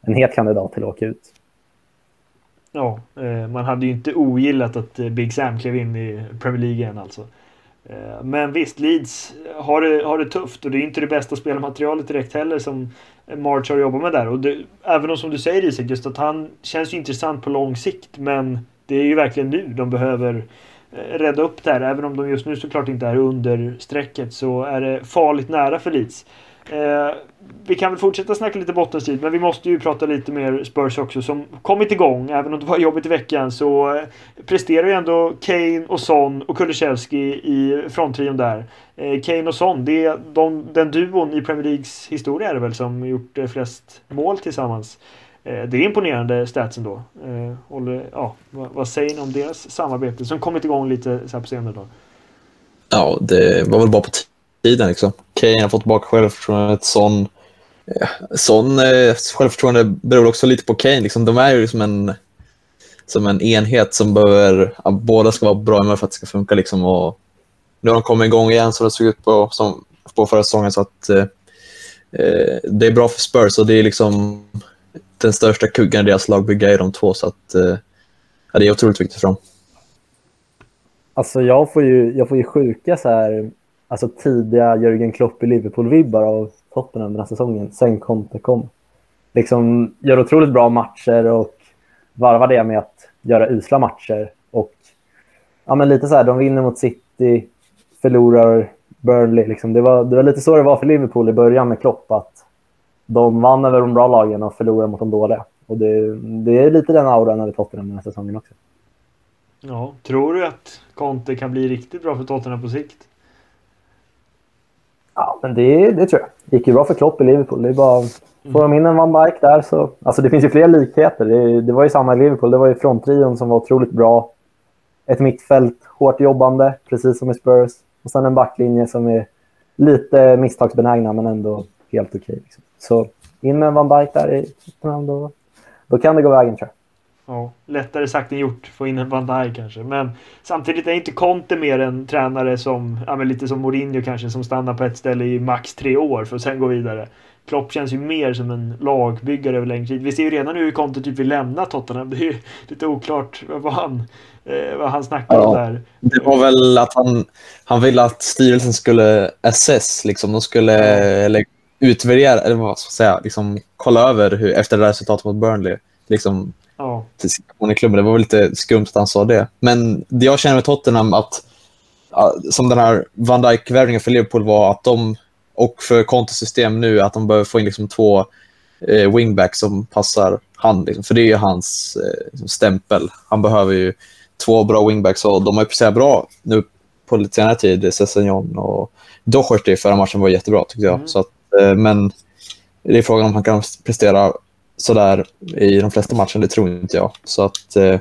en het kandidat till att åka ut. Ja, eh, man hade ju inte ogillat att eh, Big Sam klev in i Premier League igen alltså. Eh, men visst, Leeds har det, har det tufft och det är inte det bästa spelmaterialet direkt heller som March har jobbat med där. Och det, även om som du säger Isak, just att han känns ju intressant på lång sikt. Men det är ju verkligen nu de behöver eh, rädda upp det här. Även om de just nu såklart inte är under strecket så är det farligt nära för Leeds. Eh, vi kan väl fortsätta snacka lite bottenstrid, men vi måste ju prata lite mer Spurs också som kommit igång. Även om det var jobbigt i veckan så eh, presterar ju ändå Kane och Son och Kulusevski i fronttrion där. Eh, Kane och Son, det är de, den duon i Premier Leagues historia är det väl som gjort eh, flest mål tillsammans. Eh, det är imponerande stats ändå. Eh, och, ja, vad, vad, säger ni om deras samarbete som kommit igång lite så här på senare dagar? Ja, det var väl bara på tiden. Liksom. Kane har fått tillbaka självförtroendet. Son, eh, Son eh, självförtroende beror också lite på Kane. Liksom. De är ju liksom en, som en enhet som behöver... Ja, båda ska vara bra med för att det ska funka. Liksom, och nu har de kommit igång igen som det såg ut på, som, på förra säsongen. Så att, eh, eh, det är bra för Spurs och det är liksom den största kuggen i deras lagbygge är de två. Så att, eh, ja, det är otroligt viktigt för dem. Alltså jag får ju, jag får ju sjuka så här alltså tidiga Jörgen Klopp i Liverpool-vibbar av Tottenham den här säsongen, sen Conte kom. Liksom gör otroligt bra matcher och varvar det med att göra usla matcher. Och ja, men lite så här, de vinner mot City, förlorar Burnley. Liksom. Det, var, det var lite så det var för Liverpool i början med Klopp, att de vann över de bra lagen och förlorade mot de dåliga. Och det, det är lite den auran över Tottenham den här säsongen också. Ja, tror du att Conte kan bli riktigt bra för Tottenham på sikt? Ja, men det, det tror jag. Det gick ju bra för Klopp i Liverpool. Det är bara... Får de in en Van Dijk där så... Alltså det finns ju fler likheter. Det, det var ju samma i Liverpool. Det var ju fronttrion som var otroligt bra. Ett mittfält, hårt jobbande, precis som i Spurs. Och sen en backlinje som är lite misstagsbenägna, men ändå helt okej. Okay, liksom. Så in med en Van Dijk där i då, då kan det gå vägen tror jag. Ja, lättare sagt än gjort. Få in en Van Dijk kanske. Men samtidigt är inte Conte mer en tränare som, ja men lite som Mourinho kanske, som stannar på ett ställe i max tre år för att sen gå vidare. Klopp känns ju mer som en lagbyggare över längre tid. Vi ser ju redan nu hur Conte typ vill lämna Tottenham. Det är ju lite oklart vad han, eh, vad han snackar ja, om där. Det var väl att han, han ville att styrelsen skulle assess, liksom. De skulle utvärdera, eller vad ska jag säga, liksom, kolla över hur, efter resultatet mot Burnley. Liksom, ja. till situationen i klubben. Det var väl lite skumt att han sa det. Men det jag känner med Tottenham, att, som den här Van Dijk-värvningen för Liverpool var att de, och för kontosystem nu, att de behöver få in liksom två eh, wingbacks som passar han. Liksom. För det är ju hans eh, liksom stämpel. Han behöver ju två bra wingbacks och de har ju presterat bra nu på lite senare tid. Sessignon och Doherty förra matchen var jättebra tyckte jag. Mm. Så att, eh, men det är frågan om han kan prestera sådär i de flesta matcherna, det tror inte jag. Så att eh,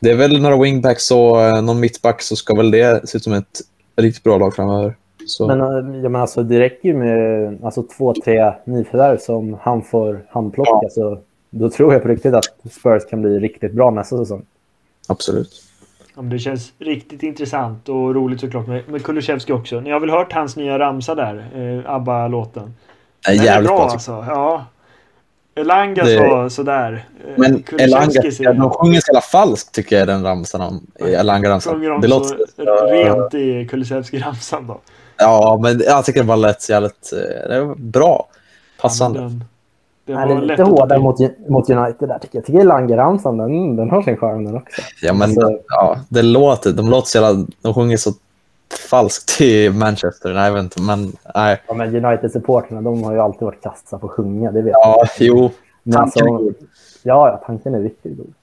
det är väl några wingbacks och eh, någon mittback så ska väl det se ut som ett riktigt bra lag framöver. Så. Men, eh, ja, men alltså, det räcker ju med alltså, två, tre nyförvärv som han får handplocka. Ja. Så då tror jag på riktigt att Spurs kan bli riktigt bra nästa säsong. Absolut. Ja, det känns riktigt intressant och roligt såklart med, med Kulusevski också. Ni har väl hört hans nya ramsa där? Eh, ABBA-låten. Den är jävligt bra, bra alltså. Ja. Elanga det... var sådär. Eh, men Elanga, ja, de sjunger så jävla falskt tycker jag den ramsan om Elanga-ramsan. Sjunger de det så låter rent i Kulusevski-ramsan då? Ja, men jag tycker det bara lät jävligt eh, det var bra. Passande. Ja, den, det var är lite hårdare mot, mot United där tycker jag. Jag tycker Langeramsan, den, den har sin charm den också. Ja, men alltså... ja, det låter, de låter så jävla, de sjunger så falskt i Manchester. Nej, jag vet inte, men nej. Ja, men United-supporterna, de har ju alltid varit kassa på att sjunga, det vet Ja, jag. jo. Men alltså, ja, ja, tanken är riktigt god.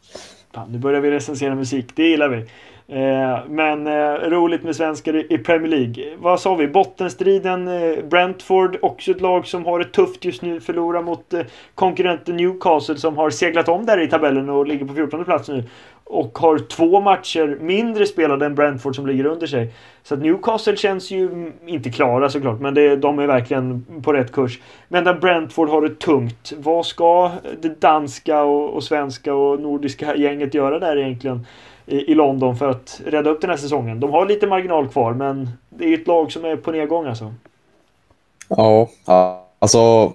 nu börjar vi recensera musik, det gillar vi. Eh, men eh, roligt med svenskar i Premier League. Vad sa vi? Bottenstriden eh, Brentford, också ett lag som har det tufft just nu. Förlorar mot konkurrenten Newcastle som har seglat om där i tabellen och ligger på 14 plats nu. Och har två matcher mindre spelade än Brentford som ligger under sig. Så att Newcastle känns ju inte klara såklart, men det, de är verkligen på rätt kurs. Men där Brentford har det tungt. Vad ska det danska och, och svenska och nordiska gänget göra där egentligen? I, i London för att rädda upp den här säsongen. De har lite marginal kvar, men det är ett lag som är på nedgång alltså. Ja, alltså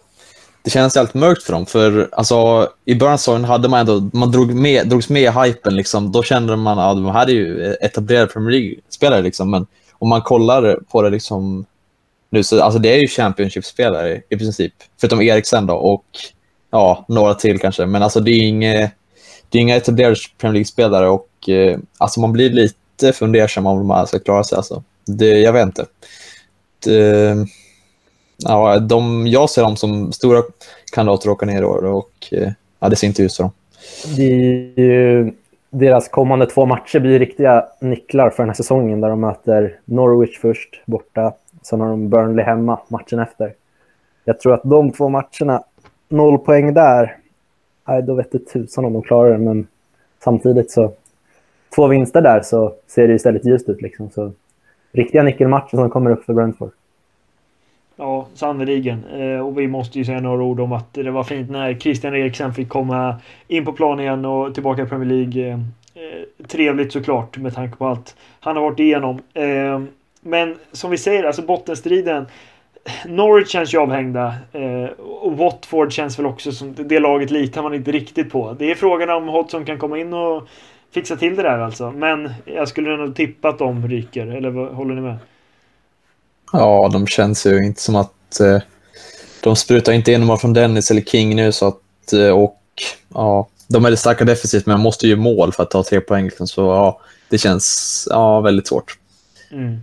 det känns helt mörkt för dem. För alltså, i början av säsongen hade man ändå, man drog med, drogs med i hypen. Liksom. Då kände man att ja, de här är ju etablerade Premier League-spelare. Liksom. Men om man kollar på det liksom, nu, så alltså, det är ju Championship-spelare i princip. Förutom Eriksen då, och ja, några till kanske. Men alltså, det är inget det är inga etablerade Premier League-spelare. Och eh, alltså man blir lite fundersam om de här ska klara sig. Alltså. Det, jag vet inte. Det, ja, de, jag ser dem som stora kandidater att åka ner i år och eh, ja, det ser inte ut så. De, deras kommande två matcher blir riktiga nycklar för den här säsongen där de möter Norwich först borta. Sen har de Burnley hemma matchen efter. Jag tror att de två matcherna, noll poäng där, nej, då vet det tusan om de klarar det. Men samtidigt så två vinster där så ser det istället ljust ut. Liksom. Så, riktiga nyckelmatcher som kommer upp för Brentford. Ja, sannerligen. Eh, och vi måste ju säga några ord om att det var fint när Christian Eriksen fick komma in på plan igen och tillbaka i Premier League. Eh, eh, trevligt såklart med tanke på allt han har varit igenom. Men som vi säger, alltså bottenstriden. Norwich känns ju avhängda. Eh, och Watford känns väl också som det laget litar man inte riktigt på. Det är frågan om Hodgson kan komma in och fixa till det där alltså. Men jag skulle nog tippa att de ryker. Eller vad, håller ni med? Ja, de känns ju inte som att eh, de sprutar inte in från Dennis eller King nu. Så att, eh, och ja, de är det starka defensivt, men måste ju mål för att ta tre poäng. Liksom, så ja, det känns ja, väldigt svårt. Mm.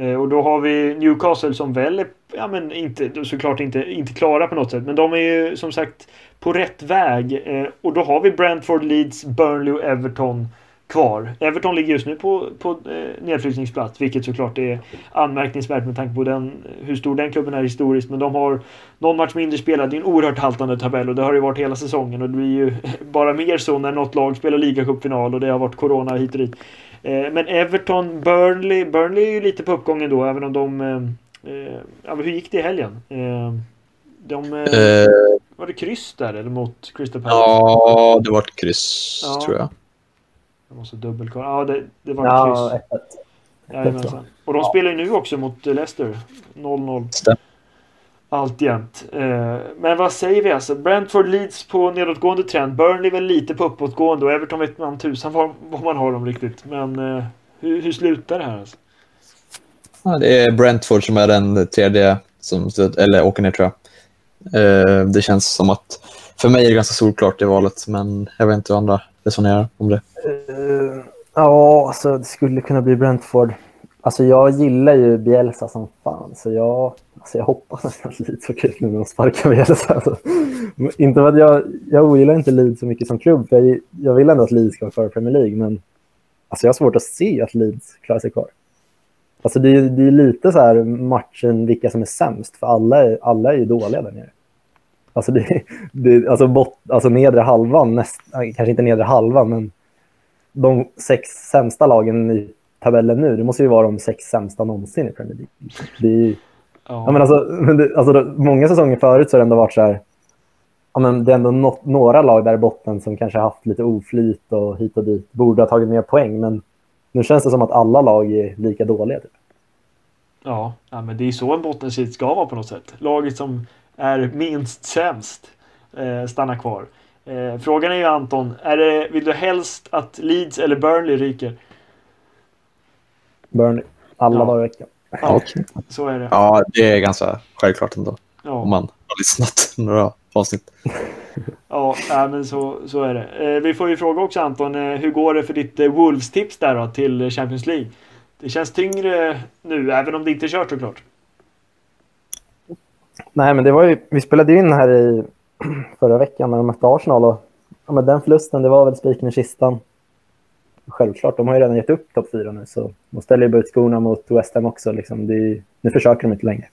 Eh, och då har vi Newcastle som väl är, ja men inte, såklart inte, inte klara på något sätt. Men de är ju som sagt på rätt väg. Eh, och då har vi Brentford, Leeds, Burnley och Everton kvar. Everton ligger just nu på, på eh, nedflyttningsplats, vilket såklart är anmärkningsvärt med tanke på den, hur stor den klubben är historiskt. Men de har någon match mindre spelad. Det är en oerhört haltande tabell och det har det varit hela säsongen. Och det blir ju bara mer så när något lag spelar ligacupfinal och det har varit corona hit och dit. Eh, men Everton, Burnley. Burnley är ju lite på uppgången då, även om de... Eh, eh ja, hur gick det i helgen? Eh, de, eh, var det kryss där eller mot Crystal Palace? Ja, det var ett kryss ja. tror jag. Jag måste dubbelkolla. Ja, det, det var ja, kryss. Jajamensan. Och de spelar ju nu också mot Leicester. 0-0. Alltjämt. Eh, men vad säger vi alltså? Brentford Leeds på nedåtgående trend. Burnley väl lite på uppåtgående och Everton vet man tusan var, var man har dem riktigt. Men eh, hur, hur slutar det här alltså? Ja, det är Brentford som är den tredje som eller åker ner tror jag. Eh, det känns som att för mig är det ganska solklart i valet, men jag vet inte hur andra resonerar om det. Ja, alltså det skulle kunna bli Brentford. Alltså jag gillar ju Bielsa som fan, så jag, alltså jag hoppas nästan att Leeds får kul nu när de sparkar Bielsa. Alltså, inte att jag, jag ogillar inte Leeds så mycket som klubb, för jag, jag vill ändå att Leeds ska vara kvar i Premier League, men alltså jag har svårt att se att Leeds klarar sig kvar. Alltså det, det är lite så här matchen vilka som är sämst, för alla är, alla är ju dåliga där nere. Alltså, det, det, alltså, bot, alltså nedre halvan, näst, kanske inte nedre halvan, men de sex sämsta lagen i tabellen nu, det måste ju vara de sex sämsta någonsin i Premier League. Det är ju, Ja. ja, men alltså, men det, alltså, många säsonger förut så har det ändå varit så här, ja, men det är ändå nå- några lag där i botten som kanske haft lite oflyt och hit och dit, borde ha tagit mer poäng, men nu känns det som att alla lag är lika dåliga. Typ. Ja, ja, men det är så en bottenstrid ska vara på något sätt. Laget som är minst sämst eh, stannar kvar. Eh, frågan är ju Anton, är det, vill du helst att Leeds eller Burnley ryker? Burnley, alla Ja. dagar i veckan. Ja, Okej. så är det. Ja, det är ganska självklart ändå. Om Ja, man har lyssnat några avsnitt. ja ja, men så, så är det. Eh, vi får ju fråga också Anton, eh, hur går det för ditt eh, Wolves-tips där då till Champions League? Det känns tyngre nu, även om det inte är kört såklart. Nej, men det var ju, vi spelade ju in här i förra veckan när de mötte Arsenal och ja, men den förlusten, det var väl spiken i kistan. Självklart, de har ju redan gett upp topp fyra nu så de ställer ju bara ut skorna mot West Ham också. Liksom. Det är, nu försöker de inte längre.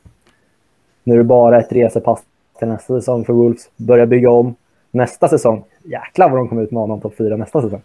Nu är det bara ett resepass till nästa säsong för Wolves. Börja bygga om. Nästa säsong, jäklar vad de kommer utmana om topp fyra nästa säsong.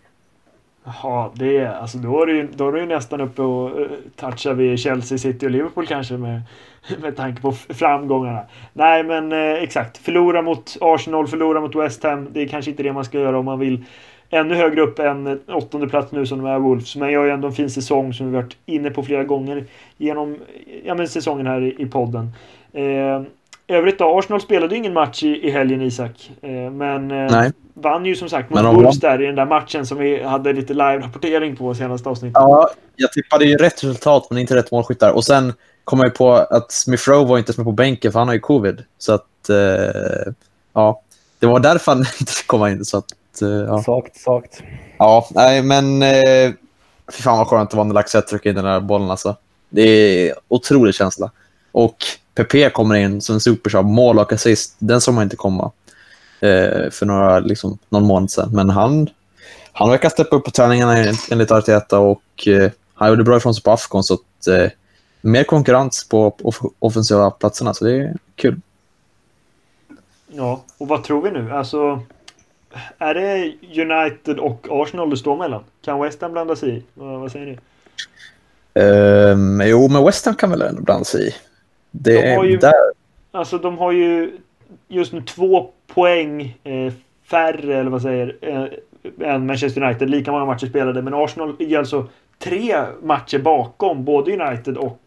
Jaha, det alltså då är du ju, då är du ju nästan uppe och eh, uh, touchar vid Chelsea, City och Liverpool kanske med, med tanke på framgångarna. Nej, men eh, exakt. Förlora mot Arsenal, förlora mot West Ham. Det är kanske inte det man ska göra om man vill ännu högre upp än åttonde plats nu som de är Wolves. Men gör ju ändå en fin säsong som vi varit inne på flera gånger genom ja, men säsongen här i, i podden. Eh, övrigt då, Arsenal spelade ju ingen match i, i helgen Isak. Eh, men eh, vann ju som sagt mot Wolves där i den där matchen som vi hade lite live-rapportering på senaste avsnittet. Ja, jag tippade ju rätt resultat, men inte rätt målskyttar. Och sen kom jag ju på att Smith Rowe var inte ens med på bänken, för han har ju covid. Så att, eh, ja, det var därför han inte komma in. Så att, ja. Svagt, svagt. ja, nej, men eh, fy fan vad skönt det var när Laxett tryckte in den där bollen. Alltså. Det är otrolig känsla. Och PP kommer in som en supersub, mål och assist. Den såg man inte komma eh, för några, liksom, någon månad sedan. Men han, han verkar steppa upp på träningarna enligt- enligt Arteta och eh, han gjorde bra ifrån sig på Afcon. Så att, eh, mer konkurrens på off offensiva platserna, så det är kul. Ja, och vad tror vi nu? Alltså, är det United och Arsenal det står mellan? Kan West Ham blanda sig i? Vad, vad säger ni? Ehm, jo, men West Ham kan väl ändå blanda sig i. Det De har ju- där. Alltså, de har ju just nu två poäng eh, färre, eller vad säger eh, än Manchester United. Lika många matcher spelade, men Arsenal ligger alltså tre matcher bakom både United och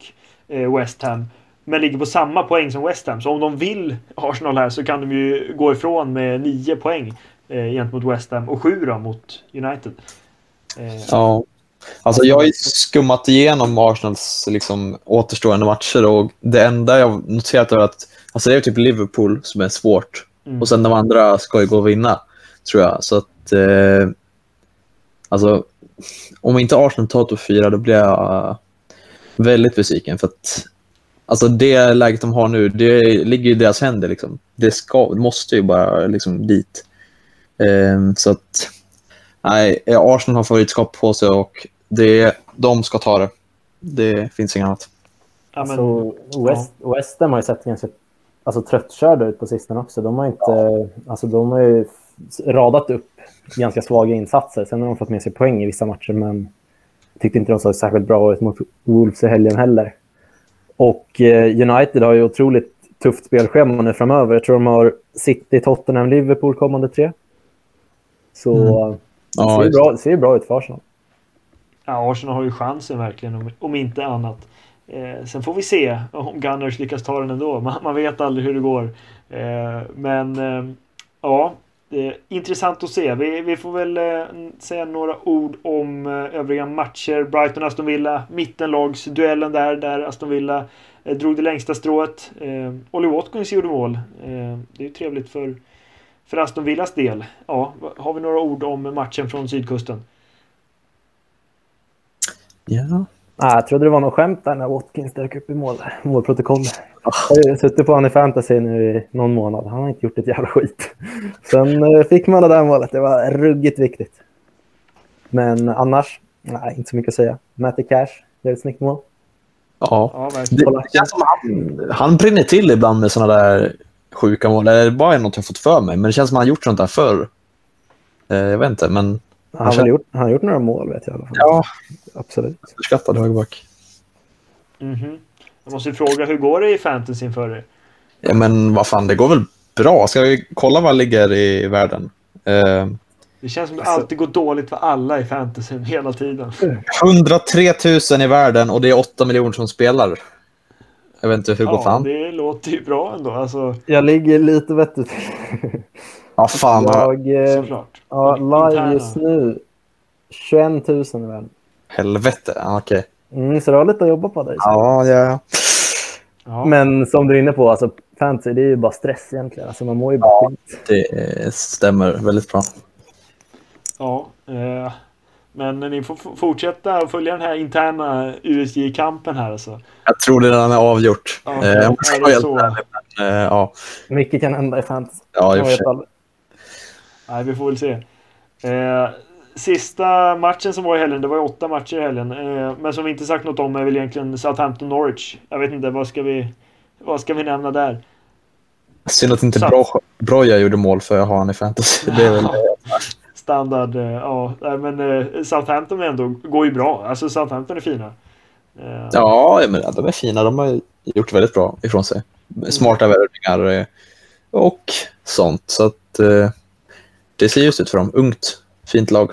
eh, West Ham. Men ligger på samma poäng som West Ham. Så om de vill Arsenal här så kan de ju gå ifrån med nio poäng eh, gentemot West Ham och sju då mot United. Eh, Ja. Alltså, jag har ju skummat igenom Arsenals liksom, återstående matcher och det enda jag noterat är att alltså, det är typ Liverpool som är svårt. Mm. Och sen de andra ska ju gå att vinna, tror jag. Så att, eh, alltså, om inte Arsenal tar topp fyra, då blir jag väldigt besviken. För att alltså, det läget de har nu, det ligger i deras händer. Liksom. Det, ska, det måste ju bara liksom, dit. Eh, så att, nej, Arsenal har favoritskap på sig och det, de ska ta det. Det finns inget annat. ja, men, Alltså, West, West Ham har ju sett ganska alltså, tröttkörda ut på sistone också. De har, inte, alltså, de har ju radat upp ganska svaga insatser. Sen har de fått med sig poäng i vissa matcher, men tyckte inte de såg särskilt bra ut mot Wolves i helgen heller. Och eh, United har ju otroligt tufft spelschema nu framöver. Jag tror de har City, Tottenham, Liverpool kommande tre. Så Mm. det Ja, ser, ju just bra, det ser bra ut för Arsenal. Ja, Arsenal har ju chansen verkligen, om, om inte annat. Eh, sen får vi se om Gunners lyckas ta den ändå. Man, man vet aldrig hur det går. Eh, men eh, ja, det är intressant att se. Vi, vi får väl eh, säga några ord om eh, övriga matcher. Brighton-Aston Villa, mittenlagsduellen där, där Aston Villa eh, drog det längsta strået. Eh, Ollie Watkins gjorde mål. Eh, det är ju trevligt för, för Aston Villas del. Ja, har vi några ord om matchen från sydkusten? Ja. Ah, jag trodde det var något skämt där när Watkins dök upp i mål, målprotokollet. Jag har suttit på honom i fantasy nu i någon månad. Han har inte gjort ett jävla skit. Sen eh, fick man det där målet. Det var ruggigt viktigt. Men annars, nej, inte så mycket att säga. Matty Cash gör ett snyggt mål. ja. Ja. Det, det känns som han, han brinner till ibland med såna där sjuka mål. Eller bara är något jag fått för mig. Men det känns som att han gjort sånt där förr. Eh, jag vet inte, men Han har, väl gjort, han har gjort några mål vet jag i alla fall. ja, Absolut. underskattad högerback. Mhm. Jag måste ju fråga, hur går det i fantasy för dig? Ja, men vad fan, det går väl bra. Ska vi kolla vad ligger i världen? Eh, Det känns som att det Alltså- alltid går dåligt för alla i fantasy hela tiden. 103 000 i världen och det är 8 miljoner som spelar. Jag vet inte hur det går Ja, fan. det låter ju bra ändå. Alltså, Jag ligger lite bättre till. Ja, fan. Jag, eh, såklart. ja, live just nu. 21 000 i världen. Helvete. Ja, okej. Mm, så du har lite att jobba på dig. Ja, ja. Ja. Men som du är inne på, alltså, fantasy det är ju bara stress egentligen. Alltså, man mår ju bara skit. Det stämmer väldigt bra. Ja, eh, men ni får fortsätta följa den här interna USJ-kampen här alltså. Jag tror det redan är avgjort. Ja, Eh, är det så? ärlig, men, eh, ja. Mycket kan hända i fantasy. ja, i och för sig. Nej, vi får väl se. Eh, sista matchen som var i helgen, det var ju åtta matcher i helgen. Eh, men som vi inte sagt något om är väl egentligen Southampton-Norwich. Jag vet inte, vad ska vi, vad ska vi nämna där? Synd att inte Bro- Broja gjorde mål för jag har han i fantasy. Det är väl, Standard, eh, ja. Men eh, Southampton är ändå, går ju bra. Alltså Southampton är fina. Eh, ja, men de är fina. De har gjort väldigt bra ifrån sig. Smarta värvningar och sånt. Så att det ser ljust ut för dem. Ungt, fint lag.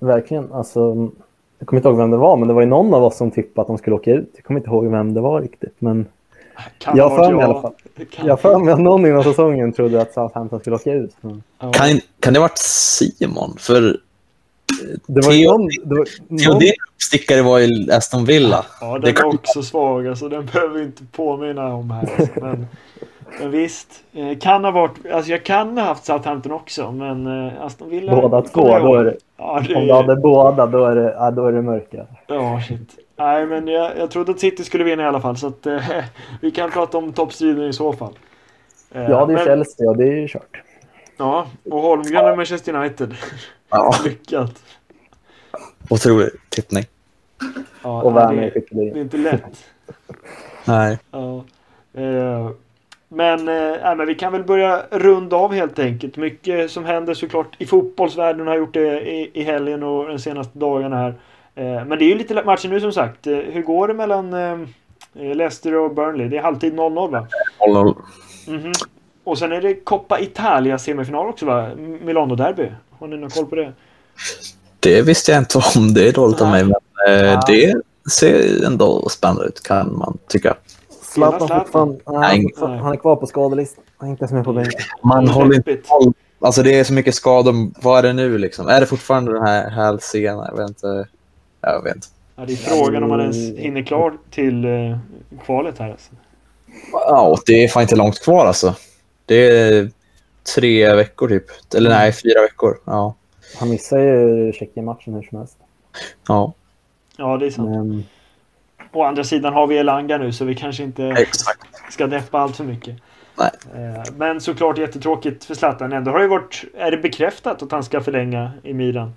Verkligen. Alltså, jag kommer inte ihåg vem det var, men det var ju någon av oss som tippade att de skulle åka ut. Jag kommer inte ihåg vem det var riktigt. Men kan jag för mig i jag. alla fall. Kan- jag för mig att någon innan säsongen trodde att Southampton skulle åka ut. Ja. Kan, kan det ha varit Simon? För det var ju Theo- någon... Det var, någon uppstickare var i Aston Villa. Ja, Det den kan- är också svag. Alltså, den behöver vi inte påminna om här. Alltså. Men, men visst. Eh, kan ha varit, alltså jag kan ha haft Southampton också, men eh, Aston Villa... båda två, då är det, Ja, det, om du hade båda, då är det, ja, då är det mörkare. ja, shit. Nej, men jag, jag trodde att City skulle vinna i alla fall, så att eh, vi kan prata om toppstriden i så fall. Eh, Ja, det är men- Chelsea och det är ju kört. Ja, och Holmgren är Manchester United. Ja, Lyckat. otrolig tippning. Ja, Och nej, Werner är det, det är inte lätt. Nej. Ja. Eh, Men, eh, nej, men vi kan väl börja runda av helt enkelt. Mycket som händer såklart i fotbollsvärlden har gjort det i, i helgen och de senaste dagarna här. Eh, men det är ju lite matcher nu som sagt. Eh, hur går det mellan eh, Leicester och Burnley? Det är halvtid 0-0 va? 0-0. Mhm. Och sen är det Coppa Italia semifinal också va? Milano-derby. Har ni någon koll på det? Det visste jag inte om. Det är dåligt av mig, men eh, Ja. det ser ändå spännande ut kan man tycka. Zlatan fortfarande... Han- han är kvar på skadelistan. Han är inte ens med på bänken. Man håller inte. Alltså det är så mycket skador. Vad är det nu liksom? Är det fortfarande den här hälsenan? Jag vet inte. Jag vet inte. Ja, det är frågan om man ens hinner klar till eh, kvalet här. Alltså. Ja, det är fan inte långt kvar alltså. Det är tre veckor typ. Eller nej, fyra veckor. Ja. Han missar ju Tjeckien-matchen hur som helst. ja. Ja, det är sant. Men Å andra sidan har vi Elanga nu så vi kanske inte Exakt. ska deppa allt för mycket. Nej. Eh, Men såklart jättetråkigt för Zlatan. Ändå har det varit... Är det bekräftat att han ska förlänga i Milan?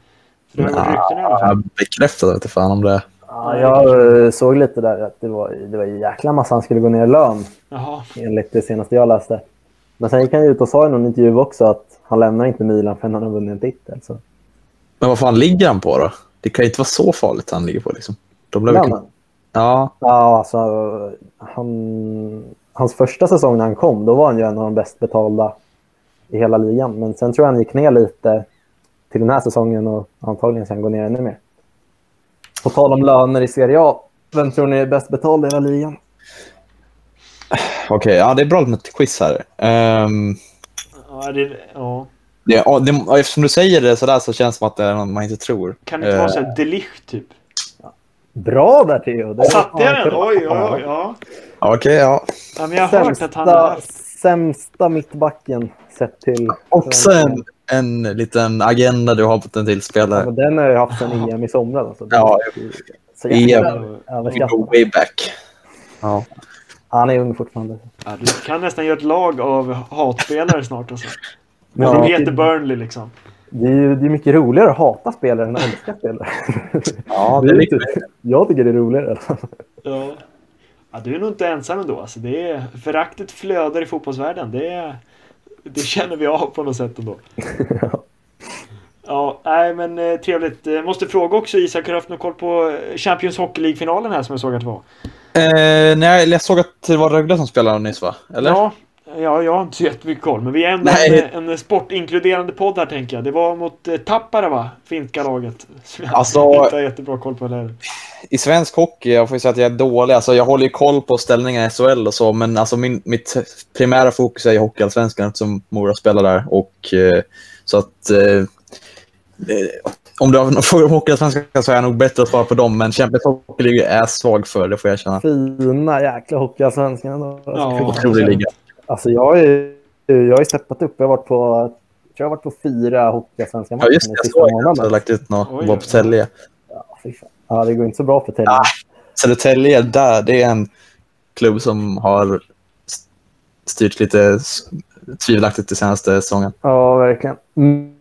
För det har ju varit rykten i alla fall. Jag bekräftar inte fan om det. ja, jag såg lite där att det var, det var en jäkla massa han skulle gå ner i lön Jaha. enligt det senaste jag läste. Men sen gick han ju ut och sa i någon intervju också att han lämnar inte Milan förrän han har vunnit en titel. Så. Men vad fan ligger han på då? Det kan ju inte vara så farligt han ligger på liksom. De blev Lönen? Ja, Ja, alltså, han, hans första säsong när han kom, då var han ju en av de bäst betalda i hela ligan. Men sen tror jag han gick ner lite till den här säsongen och antagligen sen går ner ännu mer. På tal om löner i Serie A, vem tror ni är bäst betald i hela ligan? okej. Ja, det är bra med ett quiz här. Ehm, Ja, det, ja. det, ja, det, eftersom du säger det sådär så känns det som att det är någon man inte tror. Kan det inte vara Eh, så här Delicht typ? Bra där Theo! Satte jag den? Oj, oj, oj. Ja. Okej, ja. ja men jag har hört att han Sämsta, haft... sämsta mittbacken sett till... Också en, en liten agenda du har på en till Ja, spelare. men den har jag haft sedan EM i somras. Alltså. Ja, Så EM. överskattad. way back. Ja. Han är ung fortfarande. Ja, du kan nästan göra ett lag av hatspelare snart alltså. Men Ja. de heter Burnley liksom. Det är ju det är mycket roligare att hata spelare än att älska spelare. Ja, Det är är lite, jag tycker det är roligare. Ja. Ja, du är nog inte ensam ändå. Alltså, det är, föraktet flödar i fotbollsvärlden. Det, det känner vi av på något sätt ändå. Ja, nej men eh, trevligt. Eh, måste fråga också Isak, har du haft någon koll på Champions Hockey League-finalen här som jag såg att det var? Eh, nej, jag såg att det var Rögle som spelade nyss va? Eller? Ja, ja, jag har inte så jättemycket koll. Men vi är ändå en, en sportinkluderande podd här tänker jag. Det var mot eh, Tappara va? Finska laget. Som jag Alltså- inte har jättebra koll på heller. I svensk hockey, jag får ju säga att jag är dålig. Alltså, jag håller ju koll på ställningen i SHL och så, men alltså, min, mitt primära fokus är i Hockeyallsvenskan eftersom Mora spelar där. Och, eh, så att... Eh, eh, om du har någon fråga om Hockeyallsvenskan så är jag nog bättre att svara på dem, men Champions Hockey League är svag för, det får jag erkänna. Fina jäkla hockeyallsvenskan. Ja. Otrolig liga. Alltså jag har ju, jag har steppat upp. Jag har varit på, jag tror jag har varit på fyra hockeyallsvenska Ja, just det. de Jag såg att du månaderna. lagt ut något. Var på Tälje. Ja, ja, det går inte så bra för Tälje. Ah. Södertälje, där, det är en klubb som har styrt lite tvivelaktigt den senaste säsongen. Ja, verkligen.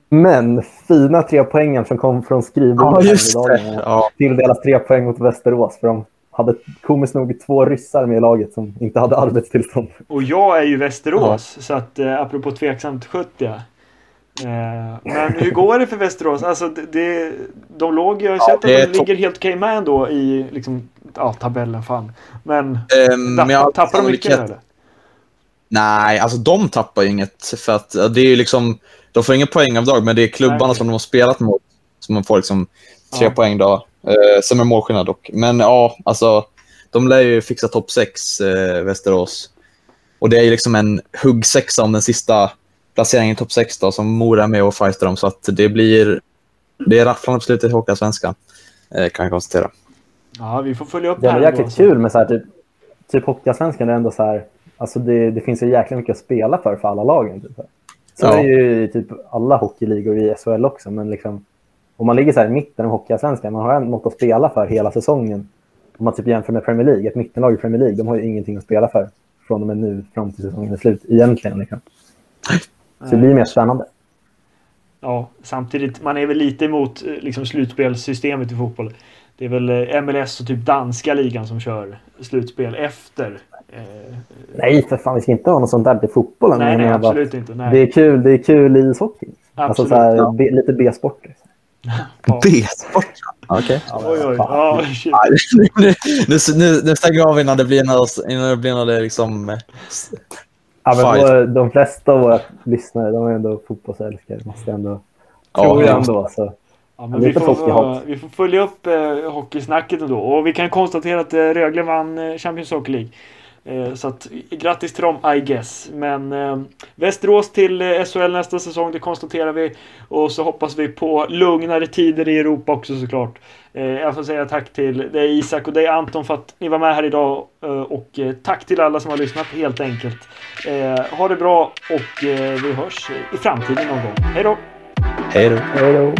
Men fina tre poängen som kom från skrivbordet Ja. Ja, Tilldelas tre poäng mot Västerås. För de hade komiskt nog två ryssar med i laget som inte hade arbetstillstånd. Och jag är ju Västerås, så att eh, apropå tveksamt 70. Eh, men hur går det för Västerås? Alltså, det, det, de låg, jag har Ja, sett är att de ligger helt okej med ändå i liksom, ja, tabellen. Fan. Men Ehm, men jag- tappar, de mycket nu eller? Nej, alltså de tappar ju inget. För att ja, det är ju liksom, de får inga poängavdrag, men det är klubbarna Nej. som de har spelat mot som man får liksom tre Ja. poäng då. Eh, som är målskillnad dock. Men ja, alltså de lär ju fixa topp sex, eh, Västerås. Och det är ju liksom en huggsexa om den sista placeringen i topp sex då, som Mora är med och fightar om. Så att det blir, det är rafflande på slutet i Hockeyallsvenskan, eh, kan jag konstatera. Ja, vi får följa upp Det är här. ändå ändå, jäkligt alltså. kul med så här, typ, typ Hockeyallsvenskan. är ändå så här, alltså det, det finns ju jäkligt mycket att spela för för alla lagen. Typ. Så Ja. är det ju i typ alla hockeyligor i SHL också. Men liksom, om man ligger så här i mitten av Hockeyallsvenskan, man har något att spela för hela säsongen. Om man typ jämför med Premier League, ett mittenlag i Premier League, de har ju ingenting att spela för från och med nu fram till säsongen är slut egentligen. Liksom. Så det blir mer spännande. Ja, samtidigt, man är väl lite emot eh, liksom, slutspelssystemet i fotboll. Det är väl eh, MLS och typ danska ligan som kör slutspel efter. Eh, Nej, för fan, vi ska inte ha något sånt där till fotbollen. nej, nej, absolut inte. Nej. Det är kul, det är kul i ishockey. Alltså Absolut. så här, ja. B, lite B-sporter. B-sport? Okej. Oj, oj. Ja, shit. nu, nu, nu, nu stänger jag av innan det blir något, innan det blir något liksom... eh, Ja, men våra, de flesta av våra lyssnare de är ändå fotbollsälskare. Måste ändå, Ja, tror jag ja. ändå. Så. Ja, men vi, får, vi får följa upp eh, hockeysnacket ändå. Och vi kan konstatera att eh, Rögle vann eh, Champions Hockey League. Eh, så att, grattis till dem, I guess. Men eh, Västerås till eh, SHL nästa säsong, det konstaterar vi. Och så hoppas vi på lugnare tider i Europa också såklart. Eh, jag får säga tack till dig Isak och dig Anton för att ni var med här idag. Eh, och eh, tack till alla som har lyssnat helt enkelt. Eh, ha det bra och eh, vi hörs i framtiden någon gång. Hej då! Hej då. Hej då.